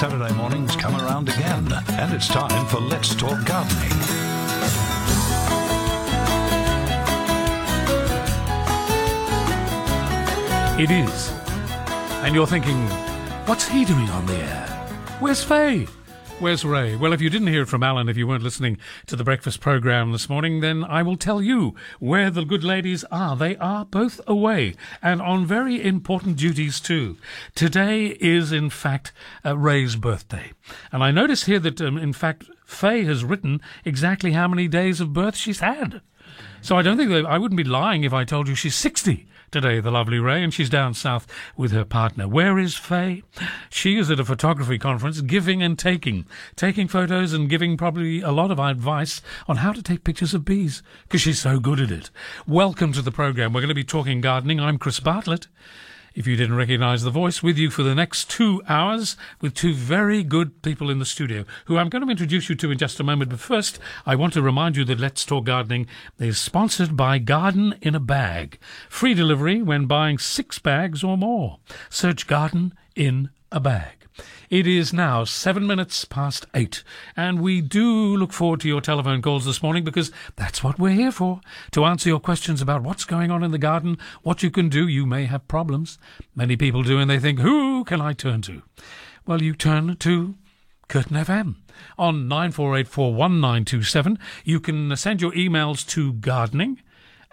Saturday mornings come around again, and it's time for Let's Talk Gardening. It is. And you're thinking, what's he doing on the air? Where's Faye? Where's Ray? Well, if you didn't hear it from Alan, if you weren't listening to the breakfast program this morning, then I will tell you where the good ladies are. They are both away and on very important duties too. Today is, in fact, uh, Ray's birthday. And I notice here that, um, in fact, Faye has written exactly how many days of birth she's had. So I don't think that I wouldn't be lying if I told you she's 60 today, the lovely Ray, and she's down south with her partner. Where is Faye? She is at a photography conference, giving and taking, taking photos and giving probably a lot of advice on how to take pictures of bees, because she's so good at it. Welcome to the program. We're going to be talking gardening. I'm Chris Bartlett if you didn't recognize the voice, with you for the next two hours with two very good people in the studio who I'm going to introduce you to in just a moment. But first, I want to remind you that Let's Talk Gardening is sponsored by Garden in a Bag. Free delivery when buying six bags or more. Search Garden in a Bag. It is now seven minutes past eight, and we do look forward to your telephone calls this morning because that's what we're here for to answer your questions about what's going on in the garden, what you can do. You may have problems. Many people do, and they think, who can I turn to? Well, you turn to Curtin FM on 94841927. You can send your emails to gardening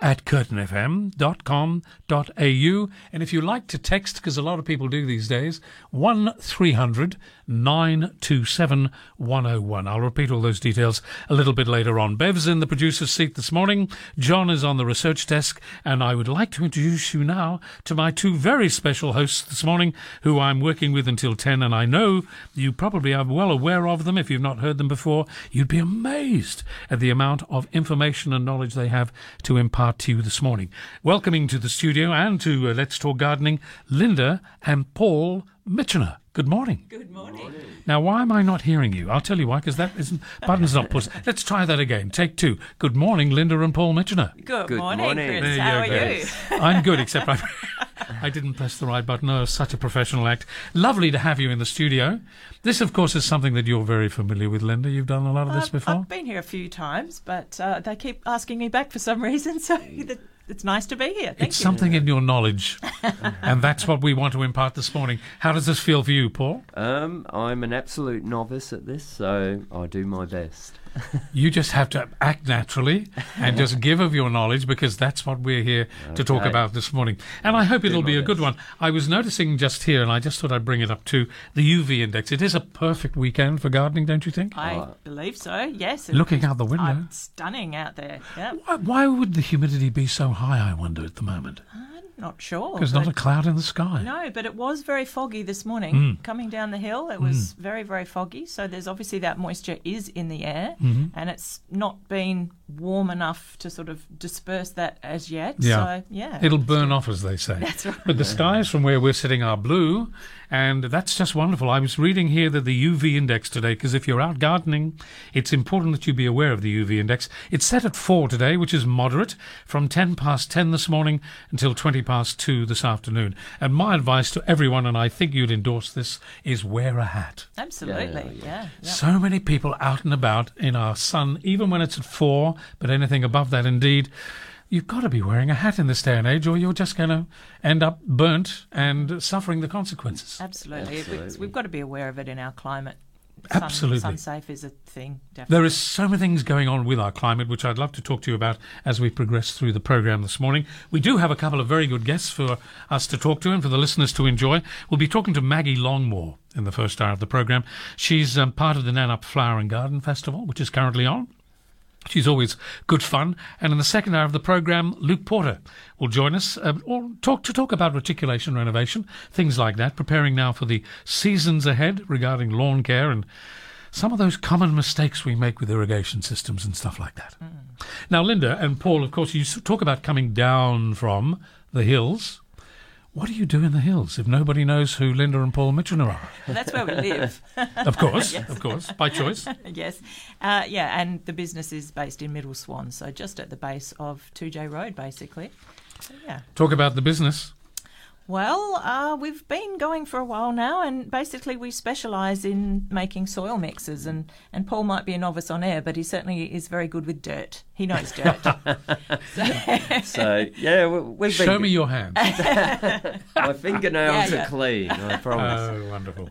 at curtinfm.com.au. And if you like to text, because a lot of people do these days, 1300 927 101. I'll repeat all those details a little bit later on. Bev's in the producer's seat this morning. John is on the research desk. And I would like to introduce you now to my two very special hosts this morning, who I'm working with until 10. And I know you probably are well aware of them. If you've not heard them before, you'd be amazed at the amount of information and knowledge they have to impart to you this morning. Welcoming to the studio and to uh, Let's Talk Gardening, Linda and Paul Mitchener. Good morning. Good morning. Now, why am I not hearing you? I'll tell you why, because that isn't button's not pushed. Let's try that again. Take two. Good morning, Linda and Paul Mitchener. Good, Good morning, morning. Chris. There How you are go. you? I'm good, except I, I didn't press the right button. Oh, such a professional act. Lovely to have you in the studio. This, of course, is something that you're very familiar with, Linda. You've done a lot of this I've, before. I've been here a few times, but uh, they keep asking me back for some reason, so that- it's nice to be here. Thank it's you. something in your knowledge, and that's what we want to impart this morning. How does this feel for you, Paul? Um, I'm an absolute novice at this, so I do my best. You just have to act naturally and just give of your knowledge because that's what we're here to talk about this morning. And I hope it'll be a good one. I was noticing just here, and I just thought I'd bring it up to the UV index. It is a perfect weekend for gardening, don't you think? I Oh. believe so. Yes. Looking out the uh, window. stunning out there. Yeah. Why, why would the humidity be so high, I wonder, at the moment? I'm not sure. There's not a cloud in the sky. No, but it was very foggy this morning. Mm. Coming down the hill, it was very, very foggy. So there's obviously that moisture is in the air, Mm-hmm. and it's not been warm enough to sort of disperse that as yet. Yeah. So yeah, It'll burn off, as they say. That's right. But the skies from where we're sitting are blue, and that's just wonderful. I was reading here that the UV index today, because if you're out gardening, it's important that you be aware of the UV index. It's set at 4 today, which is moderate, from 10 past 10 this morning until 20 past 2 this afternoon. And my advice to everyone, and I think you'd endorse this, is wear a hat. Absolutely. Yeah, Yeah. yeah. So many people out and about in our sun, even when it's at 4, but anything above that, indeed. You've got to be wearing a hat in this day and age, or you're just going to end up burnt and suffering the consequences. Absolutely. Absolutely. We've got to be aware of it in our climate. Sun, Absolutely. Sun safe is a thing, definitely. There is so many things going on with our climate, which I'd love to talk to you about as we progress through the program this morning. We do have a couple of very good guests for us to talk to and for the listeners to enjoy. We'll be talking to Maggie Longmore in the first hour of the program. She's um, part of the Nannup Flower and Garden Festival, which is currently on. She's always good fun. And in the second hour of the program, Luke Porter will join us uh, or talk to talk about reticulation renovation, things like that, preparing now for the seasons ahead regarding lawn care and some of those common mistakes we make with irrigation systems and stuff like that. Mm. Now, Linda and Paul, of course, you talk about coming down from the hills. What do you do in the hills if nobody knows who Linda and Paul Mitchener are? Well, that's where we live. of course, yes. of course, by choice. yes, uh, yeah, and the business is based in Middle Swan, so just at the base of Toodyay Road, basically. So, yeah. Talk about the business. Well, uh, we've been going for a while now, and basically we specialise in making soil mixes. And, and Paul might be a novice on air, but he certainly is very good with dirt. He knows dirt. so, so, yeah, we've show been... me your hands. My fingernails yeah, yeah. are clean. I promise. Oh, wonderful.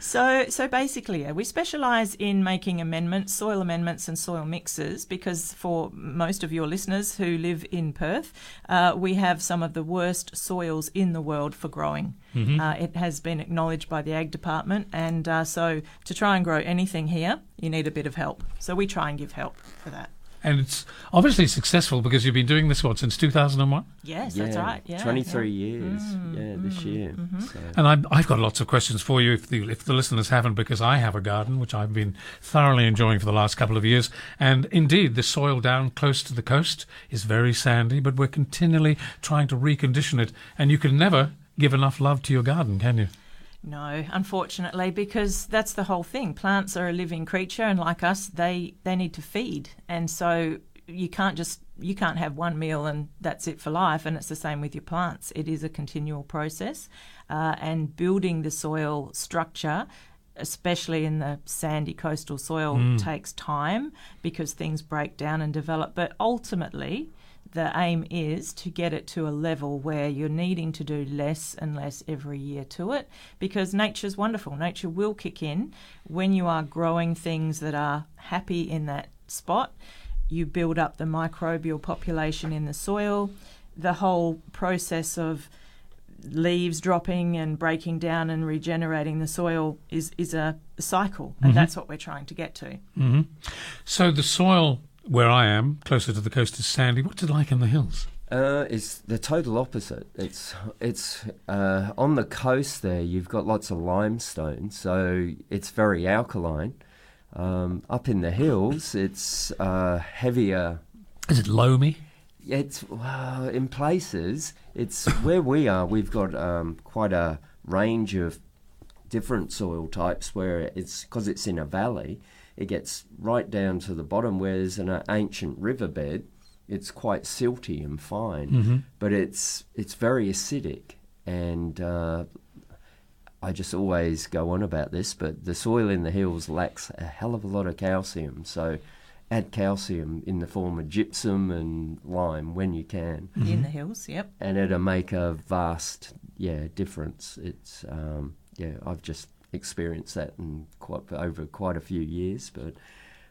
so, so basically, yeah, we specialise in making amendments, soil amendments, and soil mixes because for most of your listeners who live in Perth, uh, we have some of the worst soils in the world for growing. Mm-hmm. Uh, it has been acknowledged by the Ag Department, and uh, so to try and grow anything here, you need a bit of help. So we try and give help for that. And it's obviously successful because you've been doing this what since 2001. Yes, yeah, that's right. Yeah, 23 yeah. years. Mm, yeah, this mm, year. Mm-hmm. So. And i have got lots of questions for you if the if the listeners haven't, because I have a garden which I've been thoroughly enjoying for the last couple of years. And indeed, the soil down close to the coast is very sandy, but we're continually trying to recondition it. And you can never give enough love to your garden, can you? No, unfortunately, because that's the whole thing. Plants are a living creature, and like us, they they need to feed, and so you can't just you can't have one meal and that's it for life. And it's the same with your plants. It is a continual process, uh, and building the soil structure especially in the sandy coastal soil, mm. takes time because things break down and develop. But ultimately, the aim is to get it to a level where you're needing to do less and less every year to it because nature's wonderful. Nature will kick in when you are growing things that are happy in that spot. You build up the microbial population in the soil. The whole process of leaves dropping and breaking down and regenerating the soil is, is a cycle, and mm-hmm. that's what we're trying to get to. Mm-hmm. So the soil where I am, closer to the coast, is sandy. What's it like in the hills? Uh, it's the total opposite. It's it's uh, on the coast there. You've got lots of limestone, so it's very alkaline. Um, up in the hills, it's uh, heavier. Is it loamy? It's well, in places. It's where we are. We've got um, quite a range of different soil types where it's because it's in a valley it gets right down to the bottom, whereas in an ancient riverbed, it's quite silty and fine, mm-hmm. but it's it's very acidic, and uh, I just always go on about this. But the soil in the hills lacks a hell of a lot of calcium, so add calcium in the form of gypsum and lime when you can mm-hmm. in the hills. Yep, and it'll make a vast yeah difference. It's um, yeah, I've just experienced that in quite over quite a few years, but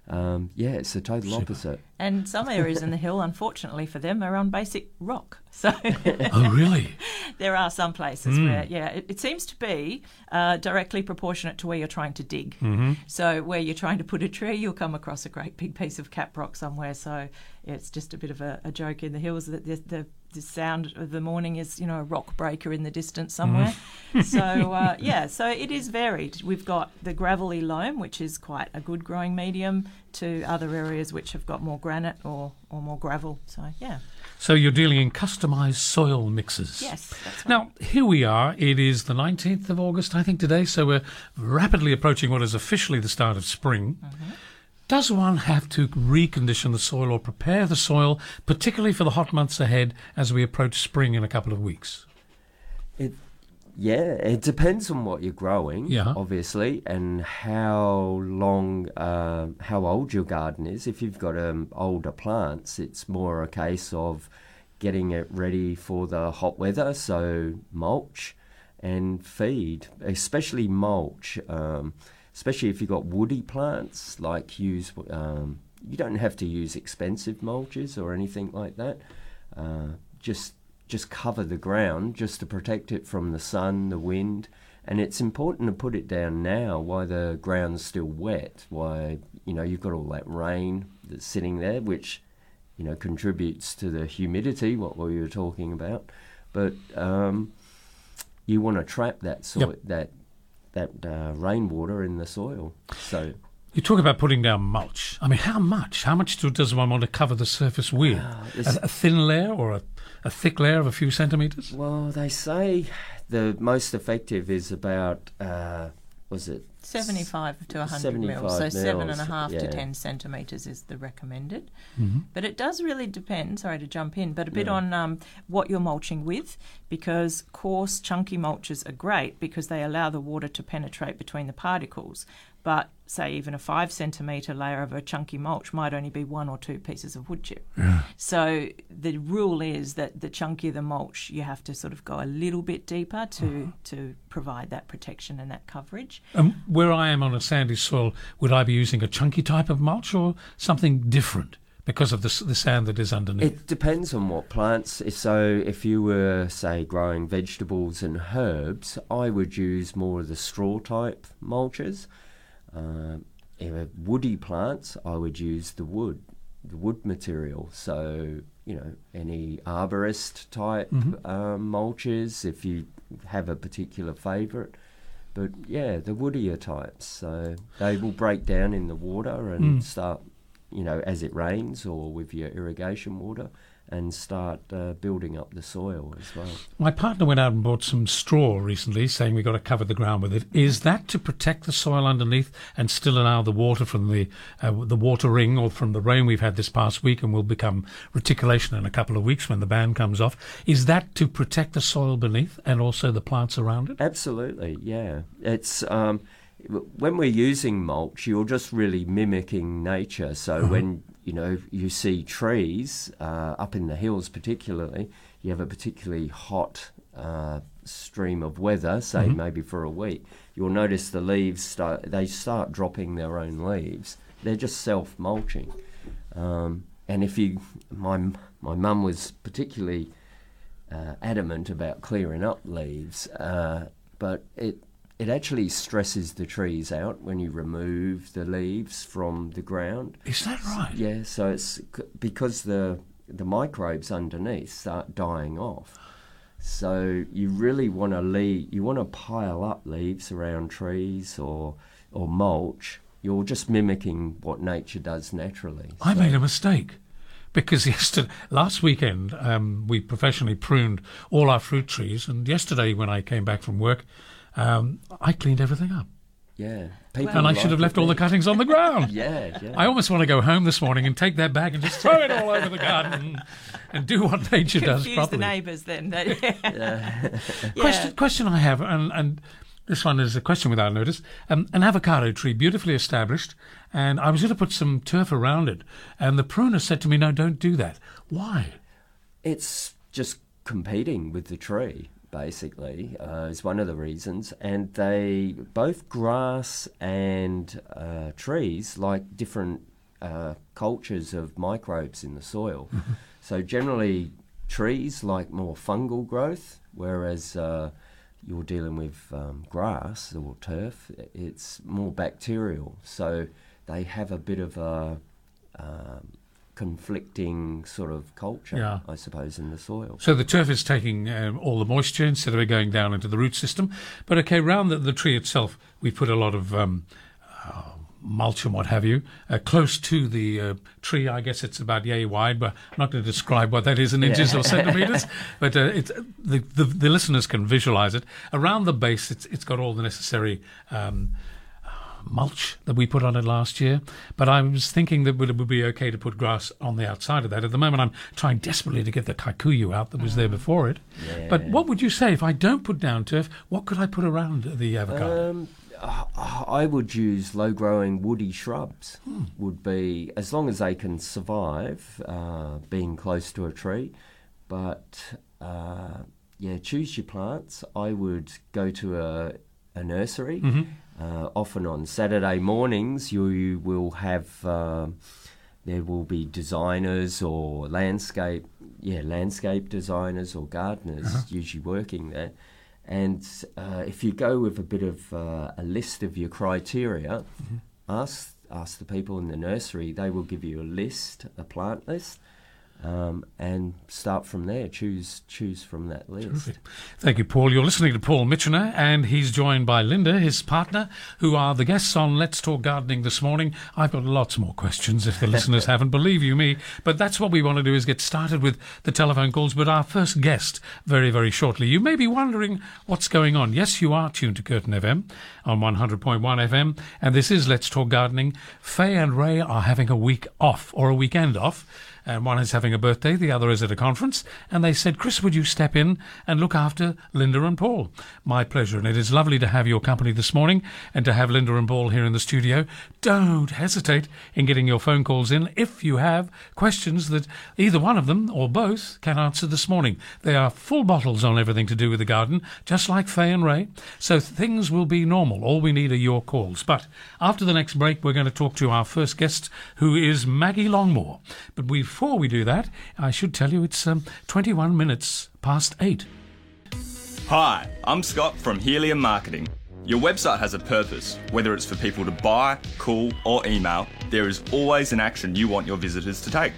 um, yeah, it's the total Super. opposite. And some areas in the hill, unfortunately for them, are on basic rock. So, oh really? there are some places mm. where, yeah, it, it, seems to be uh, directly proportionate to where you're trying to dig. Mm-hmm. So, where you're trying to put a tree, you'll come across a great big piece of cap rock somewhere. So, yeah, it's just a bit of a, a joke in the hills that the, the the sound of the morning is, you know, a rock breaker in the distance somewhere. Mm. so, uh, yeah, so it is varied. We've got the gravelly loam, which is quite a good growing medium, to other areas which have got more granite or, or more gravel. So, yeah. So you're dealing in customised soil mixes. Yes. Right. Now, here we are. It is the 19th of August, I think, today. So we're rapidly approaching what is officially the start of spring. Mm-hmm. Does one have to recondition the soil or prepare the soil, particularly for the hot months ahead as we approach spring in a couple of weeks? It, yeah, it depends on what you're growing, yeah. obviously, and how long, uh, how old your garden is. If you've got um, older plants, it's more a case of getting it ready for the hot weather, so mulch and feed, especially mulch. Um, especially if you've got woody plants, like use, um, you don't have to use expensive mulches or anything like that. Uh, just just cover the ground just to protect it from the sun, the wind, and it's important to put it down now while the ground's still wet. Why you know you've got all that rain that's sitting there, which you know contributes to the humidity, what we were talking about. But um, you want to trap that soil, Yep. that that uh, rainwater in the soil. So You talk about putting down mulch. I mean, how much? How much do, does one want to cover the surface with? it's- a, a thin layer or a, a thick layer of a few centimetres? well, they say the most effective is about uh, was it 75 to 100 75 mils, so seven and a mils, half to 10 centimetres is the recommended. Mm-hmm. But it does really depend, sorry to jump in, but a bit on um, what you're mulching with because coarse, chunky mulches are great because they allow the water to penetrate between the particles. But say even a five centimetre layer of a chunky mulch might only be one or two pieces of wood chip. So the rule is that the chunkier the mulch, you have to sort of go a little bit deeper to, to provide that protection and that coverage. Um, where I am on a sandy soil, would I be using a chunky type of mulch or something different because of the, the sand that is underneath? It depends on what plants. So, if you were, say, growing vegetables and herbs, I would use more of the straw type mulches. Uh, if woody plants, I would use the wood, the wood material. So, you know, any arborist type um, mulches, if you have a particular favourite. But yeah, the woodier types. So they will break down in the water and mm. start, you know, as it rains or with your irrigation water, and start uh, building up the soil as well. My partner went out and bought some straw recently, saying we've got to cover the ground with it. Is that to protect the soil underneath and still allow the water from the uh, the water ring or from the rain we've had this past week and will become reticulation in a couple of weeks when the ban comes off? Is that to protect the soil beneath and also the plants around it? Absolutely, yeah. It's um, when we're using mulch, you're just really mimicking nature. So when you know you see trees uh, up in the hills, particularly, you have a particularly hot uh, stream of weather, say maybe for a week. You'll notice the leaves start; they start dropping their own leaves. They're just self mulching. Um, and if you, my my mum was particularly uh, adamant about clearing up leaves, uh, but it it actually stresses the trees out when you remove the leaves from the ground. Is that right? Yeah, so it's because the the microbes underneath start dying off. So you really want to leave, you want to pile up leaves around trees or or mulch. You're just mimicking what nature does naturally. I made a mistake because yesterday, last weekend, um, we professionally pruned all our fruit trees, and yesterday when I came back from work, um, I cleaned everything up, yeah, people and I should have left all the cuttings on the ground. Yeah, yeah. I almost want to go home this morning and take that bag and just throw it all over the garden and, and do what nature does Confuse properly. the neighbours then. That, yeah. Question, question I have, and, and this one is a question without notice. Um, an avocado tree, beautifully established, and I was going to put some turf around it, and the pruner said to me, "No, don't do that." Why? It's just competing with the tree, basically, uh, is one of the reasons. And they, both grass and uh, trees, like different uh, cultures of microbes in the soil. so generally, trees like more fungal growth, whereas uh, you're dealing with um, grass or turf, it's more bacterial. So they have a bit of a um, conflicting sort of culture, Yeah. I suppose, in the soil. So the turf is taking um, all the moisture instead of it going down into the root system. But okay, round the, the tree itself, we put a lot of um, uh, mulch and what have you. Uh, close to the uh, tree, I guess it's about yay wide, but I'm not going to describe what that is in inches or centimetres. But uh, it's, the, the, the listeners can visualise it. Around the base, it's, it's got all the necessary. Um, mulch that we put on it last year, but I was thinking that it would be okay to put grass on the outside of that. At the moment, I'm trying desperately to get the kikuyu out that was there before it. But what would you say if I don't put down turf? What could I put around the avocado? Um, I I would use low growing woody shrubs, would be, as long as they can survive uh, being close to a tree. But uh, yeah, choose your plants. I would go to a, a nursery. Uh, often on Saturday mornings, you, will have. um there will be designers or landscape, yeah, landscape designers or gardeners usually working there. And uh, if you go with a bit of uh, a list of your criteria, ask ask the people in the nursery. They will give you a list, a plant list, um, and start from there. Choose choose from that list. Terrific. Thank you, Paul. You're listening to Paul Mitchener, and he's joined by Linda, his partner, who are the guests on Let's Talk Gardening this morning. I've got lots more questions if the listeners haven't, believe you me. But that's what we want to do is get started with the telephone calls. But our first guest, very, very shortly. You may be wondering what's going on. Yes, you are tuned to Curtin FM on 100.1 FM, and this is Let's Talk Gardening. Faye and Ray are having a week off, or a weekend off and one is having a birthday, the other is at a conference, and they said, Chris, would you step in and look after Linda and Paul? My pleasure, and it is lovely to have your company this morning and to have Linda and Paul here in the studio. Don't hesitate in getting your phone calls in if you have questions that either one of them or both can answer this morning. They are full bottles on everything to do with the garden, just like Faye and Ray, so things will be normal. All we need are your calls. But after the next break, we're going to talk to our first guest, who is Maggie Longmore. But we've before we do that, I should tell you it's um, 21 minutes past 8. Hi, I'm Scott from Helium Marketing. Your website has a purpose, whether it's for people to buy, call, or email, there is always an action you want your visitors to take.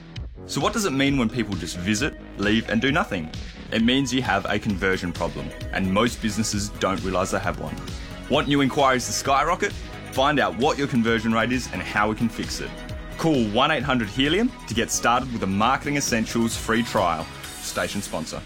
So, what does it mean when people just visit, leave, and do nothing? It means you have a conversion problem, and most businesses don't realise they have one. Want new inquiries to skyrocket? Find out what your conversion rate is and how we can fix it. Call 1 800 Helium to get started with a Marketing Essentials free trial. Station sponsor.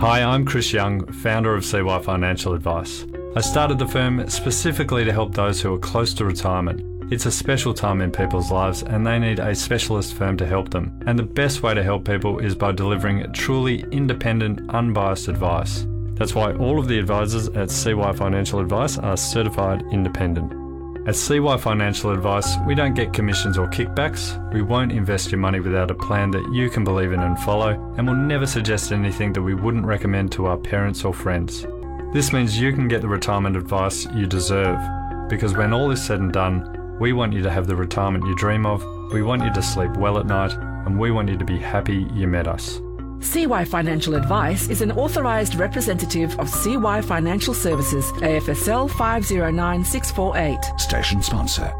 Hi, I'm Chris Young, founder of CY Financial Advice. I started the firm specifically to help those who are close to retirement. It's a special time in people's lives and they need a specialist firm to help them. And the best way to help people is by delivering truly independent, unbiased advice. That's why all of the advisors at CY Financial Advice are certified independent. At CY Financial Advice, we don't get commissions or kickbacks. We won't invest your money without a plan that you can believe in and follow, and we'll never suggest anything that we wouldn't recommend to our parents or friends. This means you can get the retirement advice you deserve, because when all is said and done, we want you to have the retirement you dream of, we want you to sleep well at night, and we want you to be happy you met us. CY Financial Advice is an authorised representative of CY Financial Services, AFSL 509648. Station sponsor.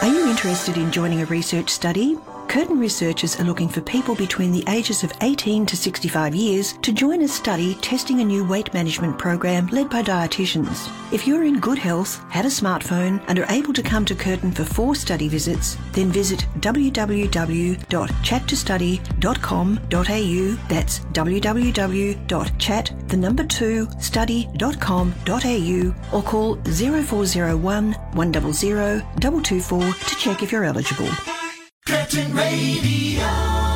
Are you interested in joining a research study? Curtin researchers are looking for people between the ages of 18 to 65 years to join a study testing a new weight management program led by dietitians. If you're in good health, have a smartphone, and are able to come to Curtin for four study visits, then visit www.chat2study.com.au. That's www.chat the number 2 study.com.au or call 0401 100 224 to check if you're eligible. Curtin Radio.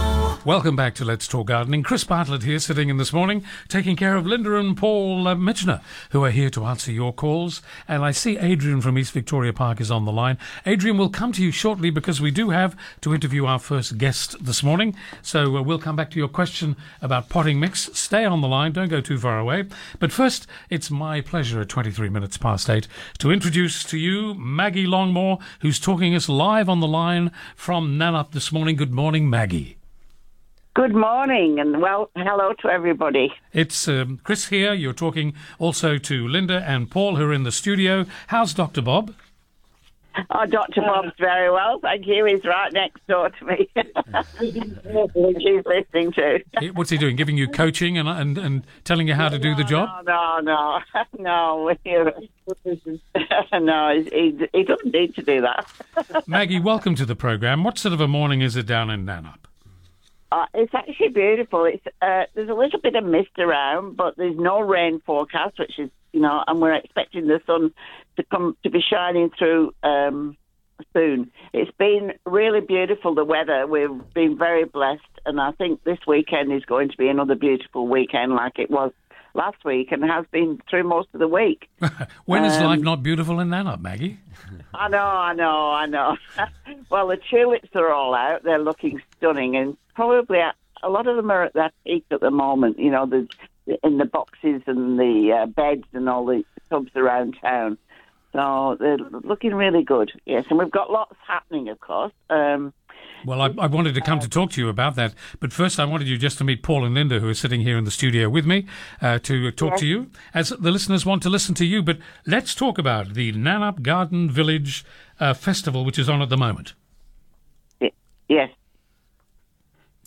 Welcome back to Let's Talk Gardening. Chris Bartlett here, sitting in this morning, taking care of Linda and Paul uh, who are here to answer your calls. And I see Adrian from East Victoria Park is on the line. Adrian, we'll come to you shortly because we do have to interview our first guest this morning. So uh, we'll come back to your question about potting mix. Stay on the line, don't go too far away. But first, it's my pleasure at 23 minutes past eight to introduce to you Maggie Longmore, who's talking us live on the line from Nannup this morning. Good morning, Maggie. Good morning and well, hello to everybody. It's um, Chris here. You're talking also to Linda and Paul, who are in the studio. How's Dr. Bob? Oh, Dr. Bob's very well, thank you. He's right next door to me. He's listening to. What's he doing? Giving you coaching and and, and telling you how to do the job? No, no, no, no. no, he, he doesn't need to do that. Maggie, welcome to the program. What sort of a morning is it down in Nannup? Uh, it's actually beautiful. It's uh, there's a little bit of mist around, but there's no rain forecast, which is you know, and we're expecting the sun to come to be shining through um, soon. It's been really beautiful. The weather we've been very blessed, and I think this weekend is going to be another beautiful weekend, like it was last week, and has been through most of the week. when is um, life not beautiful in Nannup, Maggie? I know, I know, I know. well, the tulips are all out. They're looking stunning, and probably a lot of them are at that peak at the moment. You know, the in the boxes and the uh, beds and all the tubs around town. So they're looking really good. Yes, and we've got lots happening, of course. Um, Well, I, I, wanted to come to talk to you about that, but first I wanted you just to meet Paul and Linda, who are sitting here in the studio with me, uh, to talk yes. to you, as the listeners want to listen to you. But let's talk about the Nannup Garden Village uh, Festival, which is on at the moment. Yes.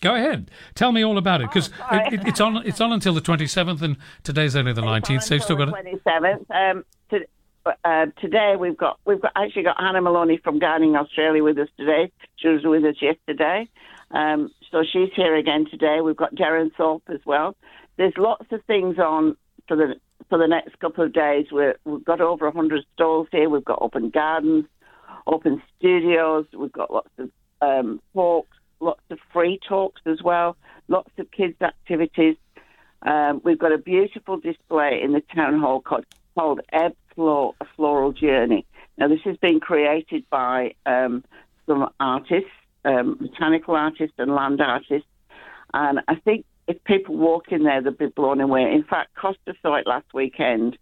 Go ahead. Tell me all about it because oh, it, it, it's on. It's on until the twenty seventh, and today's only the nineteenth. So you've still got twenty seventh. Um, to, uh, today we've got we've got actually got Hannah Moloney from Gardening Australia with us today. She was with us yesterday, um, so she's here again today. We've got Darren Thorpe as well. There's lots of things on for the for the next couple of days. we have got over hundred stalls here. We've got open gardens, open studios. We've got lots of um, talks, lots of free talks as well, lots of kids' activities. Um, we've got a beautiful display in the town hall called, called Ebb Floor, a Floral Journey. Now, this has been created by um, some artists, um, botanical artists and land artists, and I think if people walk in there, they'll be blown away. In fact, Costa saw it last weekend,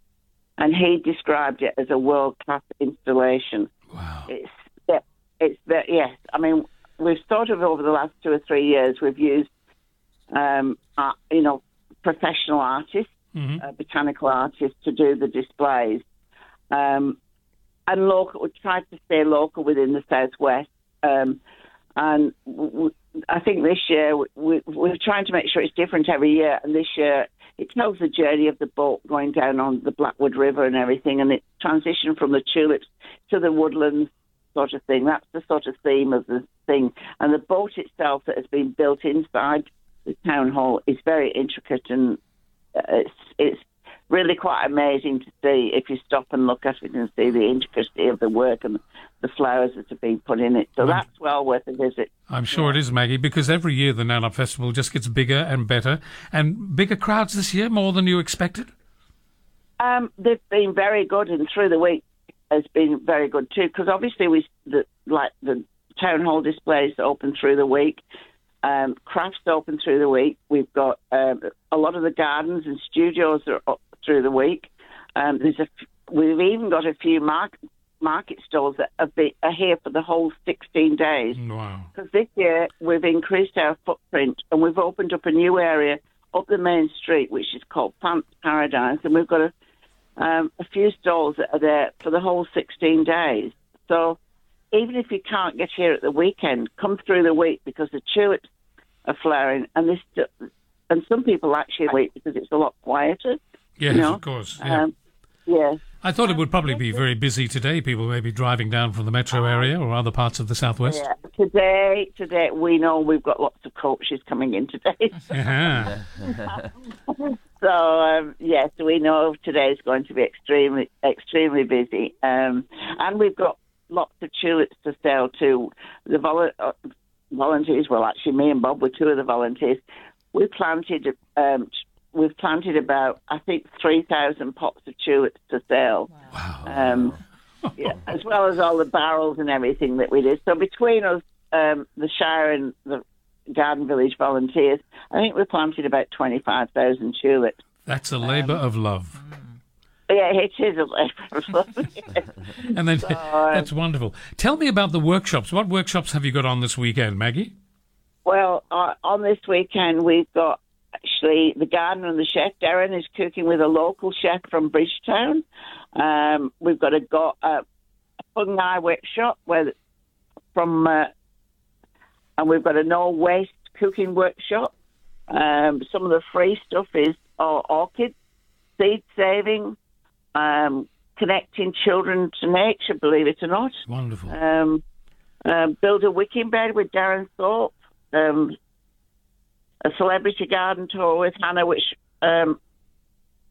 and he described it as a world class installation. Wow! It's it's that yes. I mean, we've sort of over the last two or three years we've used, um, uh, you know, professional artists, mm-hmm. uh, botanical artists to do the displays, um, and local. We tried to stay local within the southwest, um, and we, I think this year we, we're trying to make sure it's different every year. And this year it tells the journey of the boat going down on the Blackwood River and everything, and it transitioned from the tulips to the woodlands sort of thing. That's the sort of theme of the thing. And the boat itself that has been built inside the town hall is very intricate and uh, it's it's really quite amazing to see if you stop and look at it and see the intricacy of the work and the flowers that have been put in it. So that's well worth a visit. I'm sure yeah. it is, Maggie, because every year the Nannup Festival just gets bigger and better. And bigger crowds this year, more than you expected? Um, they've been very good, and through the week has been very good too. Because obviously we the, like the town hall displays open through the week. Um, crafts open through the week. We've got um, a lot of the gardens and studios are through the week. Um, there's a, we've even got a few market market stalls that are, be, are here for the whole 16 days. Wow! Because this year we've increased our footprint and we've opened up a new area up the main street, which is called Plant Paradise, and we've got a um, a few stalls that are there for the whole 16 days. So even if you can't get here at the weekend, come through the week because the tulips are flowering, and this and some people actually wait because it's a lot quieter. Yes, you know? of course. Yeah. Um, yeah. I thought it would probably be very busy today. People may be driving down from the metro area or other parts of the southwest. Yeah. Today, today we know we've got lots of coaches coming in today. Uh-huh. so um, yes, we know today is going to be extremely, extremely busy, um, and we've got lots of tulips to sell too. The vol- uh, volunteers, well, actually, me and Bob were two of the volunteers. We planted um, we've planted about I think three thousand pots of tulips to sell. Wow. Um, yeah, as well as all the barrels and everything that we did. So between us, um, the Shire and the Garden Village volunteers, I think we planted about twenty five thousand tulips. That's a labour um, of love. Yeah, it is a labour of love. and then so, that's wonderful. Tell me about the workshops. What workshops have you got on this weekend, Maggie? Well, uh, on this weekend we've got actually the gardener and the chef Darren is cooking with a local chef from Bridgetown. Um, we've got a got a, a fungi workshop where from uh, and we've got a no waste cooking workshop. Um, some of the free stuff is uh, orchids, seed saving, um, connecting children to nature. Believe it or not, wonderful. Um, uh, build a wicking bed with Darren Thorpe. Um, a celebrity garden tour with Hannah, which um,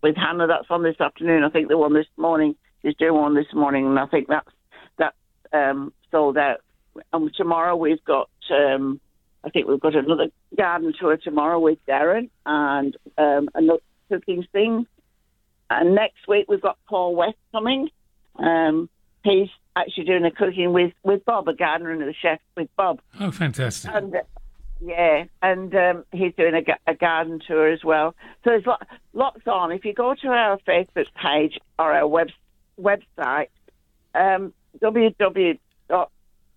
with Hannah that's on this afternoon. I think the one this morning is doing one this morning, and I think that's that um, sold out. And tomorrow we've got, um, I think we've got another garden tour tomorrow with Darren and um, another cooking thing. And next week we've got Paul West coming. Um, he's actually doing a cooking with, with Bob, a gardener and a chef with Bob. Oh, fantastic! And, yeah, and um, he's doing a, a, garden tour as well. So there's lo- lots on. If you go to our Facebook page or our web- website, um, www.nannup,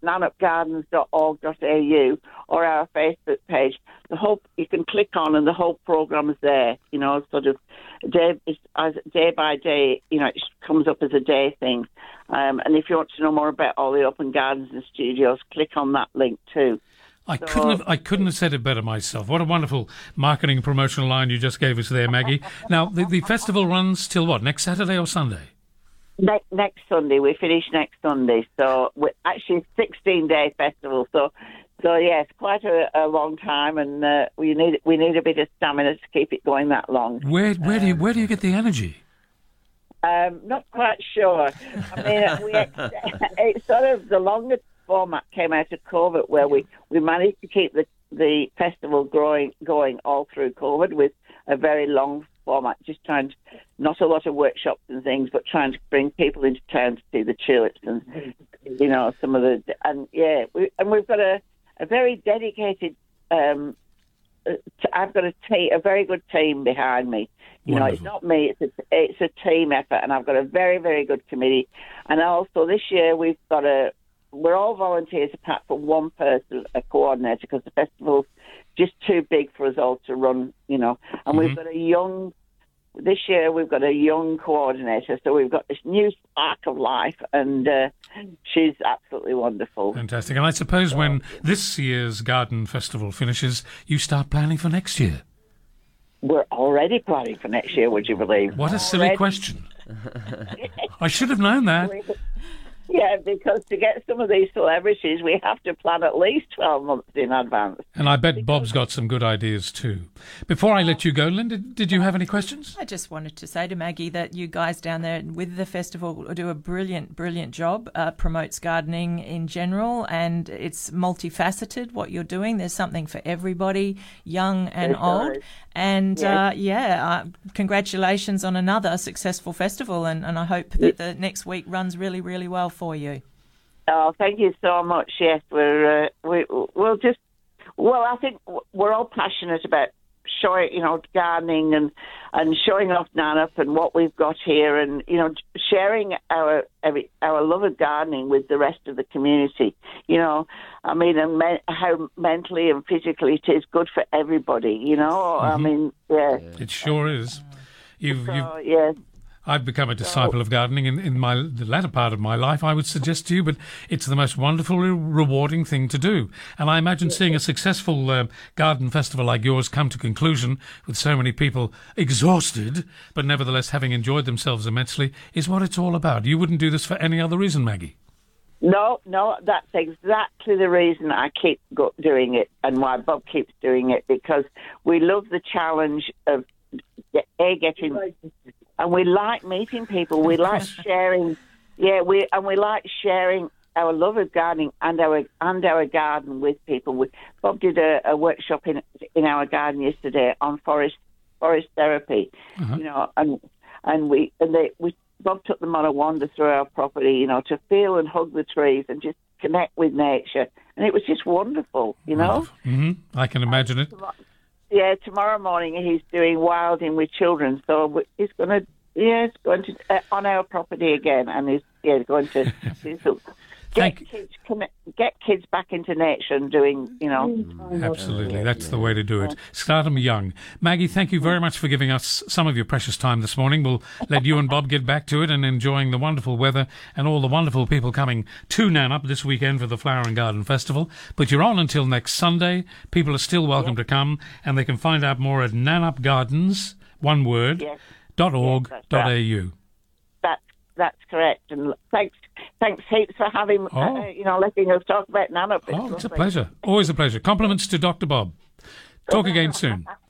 nannupgardens.org.au or our Facebook page. The whole you can click on, and the whole program is there. You know, sort of day day by day. You know, it comes up as a day thing. Um, and if you want to know more about all the open gardens and studios, click on that link too. I so, couldn't have I couldn't have said it better myself. What a wonderful marketing promotional line you just gave us there, Maggie. now the, the festival runs till what next Saturday or Sunday? Next, next Sunday we finish next Sunday. So we're actually 16 day festival. So so yes, quite a, a long time, and uh, we need we need a bit of stamina to keep it going that long. Where where do you where do you get the energy? Um, not quite sure. I mean, we, it's sort of the longer format came out of COVID, where we, we managed to keep the the festival growing going all through COVID with a very long format, just trying to not a lot of workshops and things, but trying to bring people into town to see the tulips and you know some of the and yeah, we, and we've got a a very dedicated. Um, uh, I've got a, team, a very good team behind me. You Wonderful. know, it's not me; it's a, it's a team effort, and I've got a very, very good committee. And also this year we've got a we're all volunteers apart from one person, a coordinator, because the festival's just too big for us all to run, you know. And mm-hmm. we've got a young, this year we've got a young coordinator, so we've got this new spark of life, and uh, she's absolutely wonderful. Fantastic. And I suppose so, when this year's garden festival finishes, you start planning for next year. We're already planning for next year, would you believe? What a silly already. question. I should have known that. Yeah, because to get some of these celebrities, we have to plan at least 12 months in advance. And I bet Bob's got some good ideas too. Before I let you go, Linda, did you have any questions? I just wanted to say to Maggie that you guys down there with the festival do a brilliant, brilliant job, uh, promotes gardening in general, and it's multifaceted what you're doing. There's something for everybody, young and There's old. And yes. uh, yeah, uh, congratulations on another successful festival, and, and I hope that the next week runs really, really well for you. Oh, thank you so much. Yes, we're uh, we we'll just well, I think we're all passionate about showing, you know, gardening and and showing off Nannup and what we've got here, and you know, sharing our our love of gardening with the rest of the community. You know, I mean, and me- how mentally and physically it is good for everybody. You know, mm-hmm. I mean, yeah, it sure is. You've, so, you've yes. I've become a disciple of gardening in, in my the latter part of my life, I would suggest to you, but it's the most wonderfully rewarding thing to do. And I imagine seeing a successful uh, garden festival like yours come to conclusion with so many people exhausted, but nevertheless having enjoyed themselves immensely, is what it's all about. You wouldn't do this for any other reason, Maggie. No, no, that's exactly the reason I keep doing it and why Bob keeps doing it because we love the challenge of getting and we like meeting people. We like sharing. Yeah, we and we like sharing our love of gardening and our and our garden with people. We, Bob did a, a, workshop in in our garden yesterday on forest forest therapy. Uh-huh. You know, and and we and they we Bob took them on a wander through our property. You know, to feel and hug the trees and just connect with nature, and it was just wonderful. You know, mm-hmm. I can imagine it yeah, tomorrow morning he's doing wilding with children. So he's going to, yeah, he's going to uh, on our property again, and he's yeah going to. get kids get kids back into nature and doing you know. Mm, absolutely. That's the way to do it. Start them young. Maggie thank you very much for giving us some of your precious time this morning. We'll let you and bob get back to it and enjoying the wonderful weather and all the wonderful people coming to Nannup this weekend for the flower and garden festival. But you're on until next sunday. People are still welcome yes. to come and they can find out more at Nannup Gardens one word yes. dot org yes, dot au that's that's correct. And thanks thanks heaps for having, uh, oh. uh, you know, letting us talk about Nannup. Oh, it's a pleasure. Always a pleasure. Compliments to Dr. Bob. Talk again soon.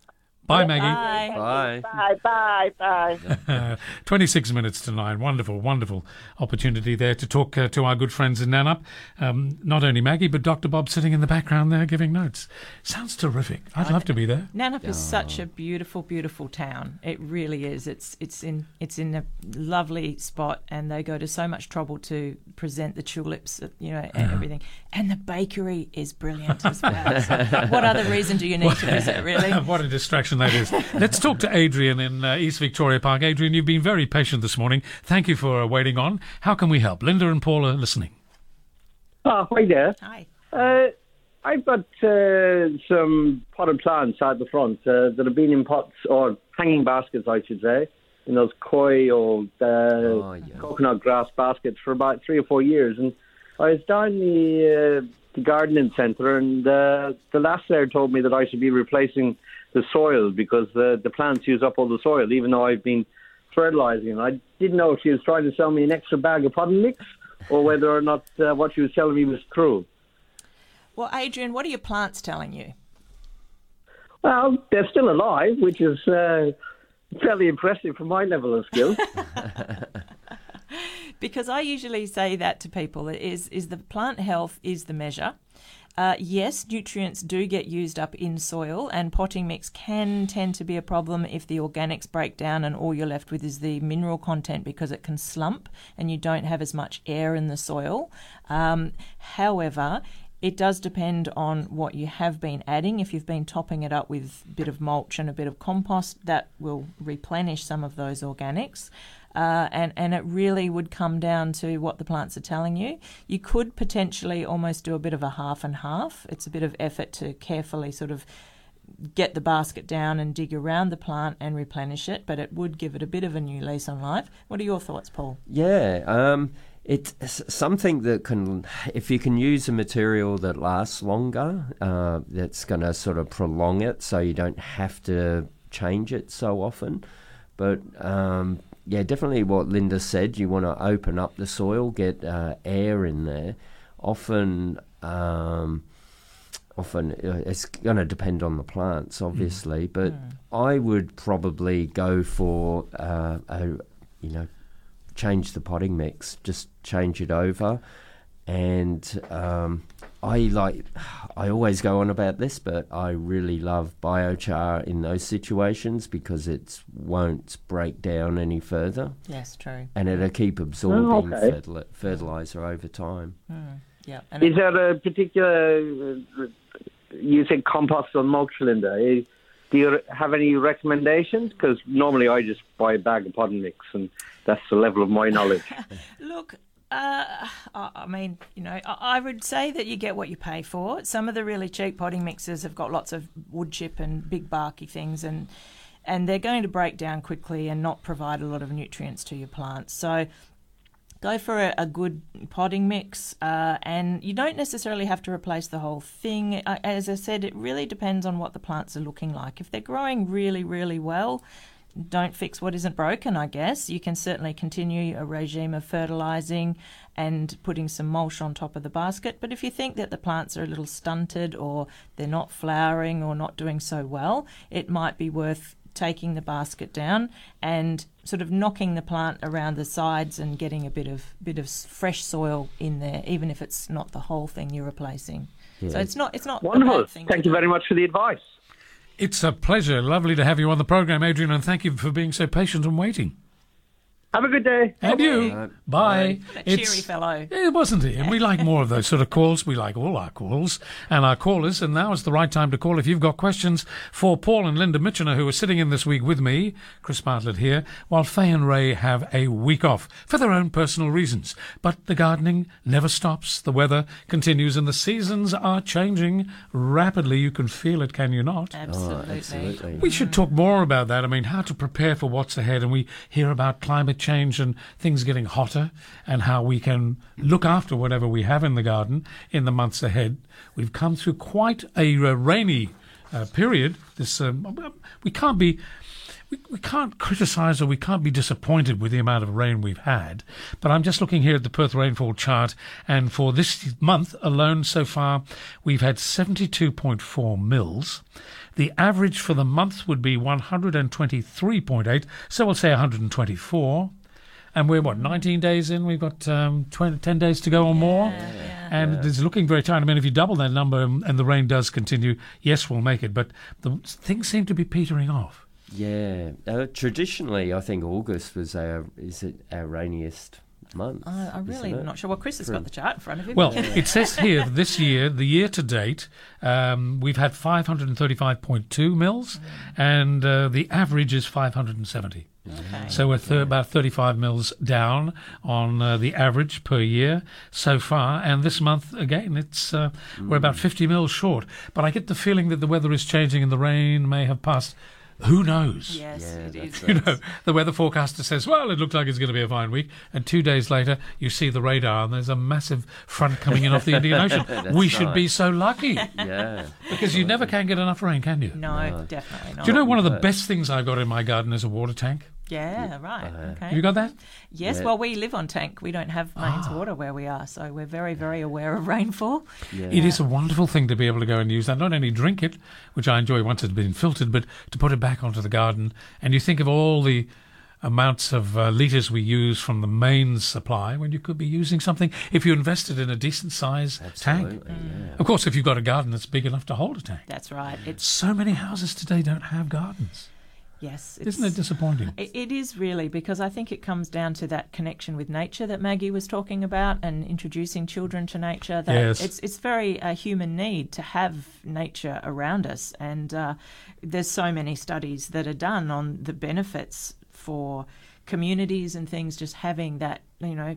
Bye, Maggie. Bye. Bye. Bye. Bye. Bye. 26 minutes to nine. Wonderful, wonderful opportunity there to talk uh, to our good friends in Nannup. Um, not only Maggie, but Dr. Bob sitting in the background there giving notes. Sounds terrific. I'd love to be there. Nannup is such a beautiful, beautiful town. It really is. It's it's in it's in a lovely spot, and they go to so much trouble to present the tulips, uh, you know, and everything. And the bakery is brilliant as well. So what other reason do you need to visit, really? what a distraction that is. Let's talk to Adrian in uh, East Victoria Park. Adrian, you've been very patient this morning. Thank you for uh, waiting on. How can we help? Linda and Paul are listening. Oh, hi there. Hi. Uh, I've got uh, some potted plants out the front uh, that have been in pots or hanging baskets, I should say, in those coir old uh, Oh, yeah. coconut grass baskets for about three or four years. And I was down the, uh, the gardening centre, and uh, the last there told me that I should be replacing the soil because uh, the plants use up all the soil, even though I've been fertilising. And I didn't know if she was trying to sell me an extra bag of potting mix or whether or not uh, what she was telling me was true. Well, Adrian, what are your plants telling you? Well, they're still alive, which is uh, fairly impressive for my level of skill. because I usually say that to people is is the plant health is the measure. Uh, yes, nutrients do get used up in soil, and potting mix can tend to be a problem if the organics break down and all you're left with is the mineral content because it can slump and you don't have as much air in the soil. Um, however, it does depend on what you have been adding. If you've been topping it up with a bit of mulch and a bit of compost, that will replenish some of those organics. Uh, and, and it really would come down to what the plants are telling you. You could potentially almost do a bit of a half and half. It's a bit of effort to carefully sort of get the basket down and dig around the plant and replenish it, but it would give it a bit of a new lease on life. What are your thoughts, Paul? Yeah, um, it's something that can, if you can use a material that lasts longer, uh, that's going to sort of prolong it so you don't have to change it so often. But um, yeah, definitely what Linda said, you want to open up the soil, get uh, air in there. Often, um, often uh, it's going to depend on the plants, obviously, but I would probably go for uh, a, you know, change the potting mix, just change it over. And um, I like, I always go on about this, but I really love biochar in those situations because it won't break down any further. Yes, true. And it'll keep absorbing okay. fertili- fertilizer over time. Yeah. And Is there a particular, uh, you said compost or mulch, Linda? Is- Do you have any recommendations? Because normally I just buy a bag of potting mix, and that's the level of my knowledge. Look, uh, I mean, you know, I I would say that you get what you pay for. Some of the really cheap potting mixes have got lots of wood chip and big barky things, and and they're going to break down quickly and not provide a lot of nutrients to your plants. So go for a, a good potting mix, uh, and you don't necessarily have to replace the whole thing. Uh, As I said, it really depends on what the plants are looking like. If they're growing really, really well, don't fix what isn't broken, I guess. You can certainly continue a regime of fertilising and putting some mulch on top of the basket. But if you think that the plants are a little stunted or they're not flowering or not doing so well, it might be worth taking the basket down and sort of knocking the plant around the sides and getting a bit of bit of fresh soil in there, even if it's not the whole thing you're replacing. So it's not it's not Wonderful. thing. Thank you do. very much for the advice. It's a pleasure. Lovely to have you on the program, Adrian, and thank you for being so patient and waiting. Have a good day. And you. Uh, Bye. What a cheery fellow. It wasn't he? And we like more of those sort of calls. We like all our calls and our callers. And now is the right time to call if you've got questions for Paul and Linda Mitchener, who are sitting in this week with me, Chris Bartlett here, while Faye and Ray have a week off for their own personal reasons. But the gardening never stops. The weather continues and the seasons are changing rapidly. You can feel it, can you not? Absolutely. Absolutely. We should talk more about that. I mean, how to prepare for what's ahead. And we hear about climate change and things getting hotter and how we can look after whatever we have in the garden in the months ahead. We've come through quite a uh, rainy uh, period. This um, we can't be. We, we can't criticise or we can't be disappointed with the amount of rain we've had. But I'm just looking here at the Perth rainfall chart, and for this month alone so far, we've had 72.4 mils. The average for the month would be 123.8, so we'll say 124. And we're, what, 19 days in? We've got um, 20, 10 days to go or more. And it's looking very tight. I mean, if you double that number and, and the rain does continue, yes, we'll make it. But the things seem to be petering off. Yeah. Uh, traditionally, I think August was our is it our rainiest month. I, I'm really isn't sure. Well, Chris has got the chart in front of him. Well, it says here this year, the year to date, um, we've had 535.2 mils, and uh, the average is 570. Okay. So we're th- about 35 mils down on uh, the average per year so far, and this month again it's uh, we're about 50 mils short. But I get the feeling that the weather is changing and the rain may have passed. Who knows? Yes, Yeah, it that's is. You know, the weather forecaster says, well, it looks like it's going to be a fine week. And two days later, you see the radar and there's a massive front coming in off the Indian Ocean. We should right. be so lucky Yeah. because you never can get enough rain, can you? No, definitely not. Do you know one of the best things I've got in my garden is a water tank? Yeah, right. Okay. Have you got that? Yes, Yeah. well, we live on tank. We don't have mains Ah. water where we are, so we're very, very aware of rainfall. Yeah. It is a wonderful thing to be able to go and use that. Not only drink it, which I enjoy once it's been filtered, but to put it back onto the garden. And you think of all the amounts of uh, litres we use from the main supply when you could be using something if you invested in a decent size tank. Absolutely, yeah. Of course, if you've got a garden that's big enough to hold a tank. That's right. It's So many houses today don't have gardens. Yes. Isn't it disappointing? It, it is really because I think it comes down to that connection with nature that Maggie was talking about and introducing children to nature. That Yes. it's it's very a human need to have nature around us, and uh, there's so many studies that are done on the benefits for communities and things just having that you know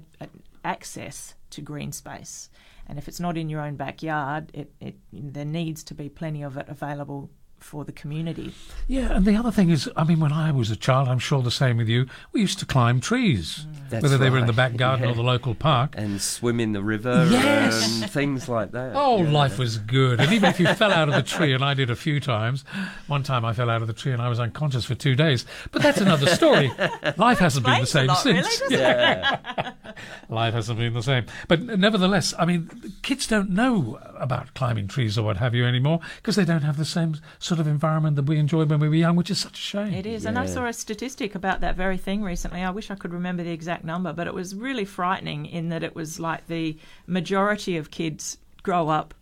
access to green space. And if it's not in your own backyard, it, it there needs to be plenty of it available for the community. Yeah, and the other thing is, I mean, when I was a child, I'm sure the same with you, we used to climb trees, mm. That's whether they were in the back garden or the local park. And swim in the river Yes. and things like that. Oh, yeah. life was good. And even if you fell out of the tree, and I did a few times, one time I fell out of the tree and I was unconscious for two days. But that's another story. life hasn't been the same lot, since. doesn't? Yeah. life hasn't been the same. But nevertheless, I mean, kids don't know about climbing trees or what have you anymore because they don't have the same sort of environment that we enjoyed when we were young, which is such a shame. It is, and I saw a statistic about that very thing recently. I wish I could remember the exact number, but it was really frightening in that it was like the majority of kids grow up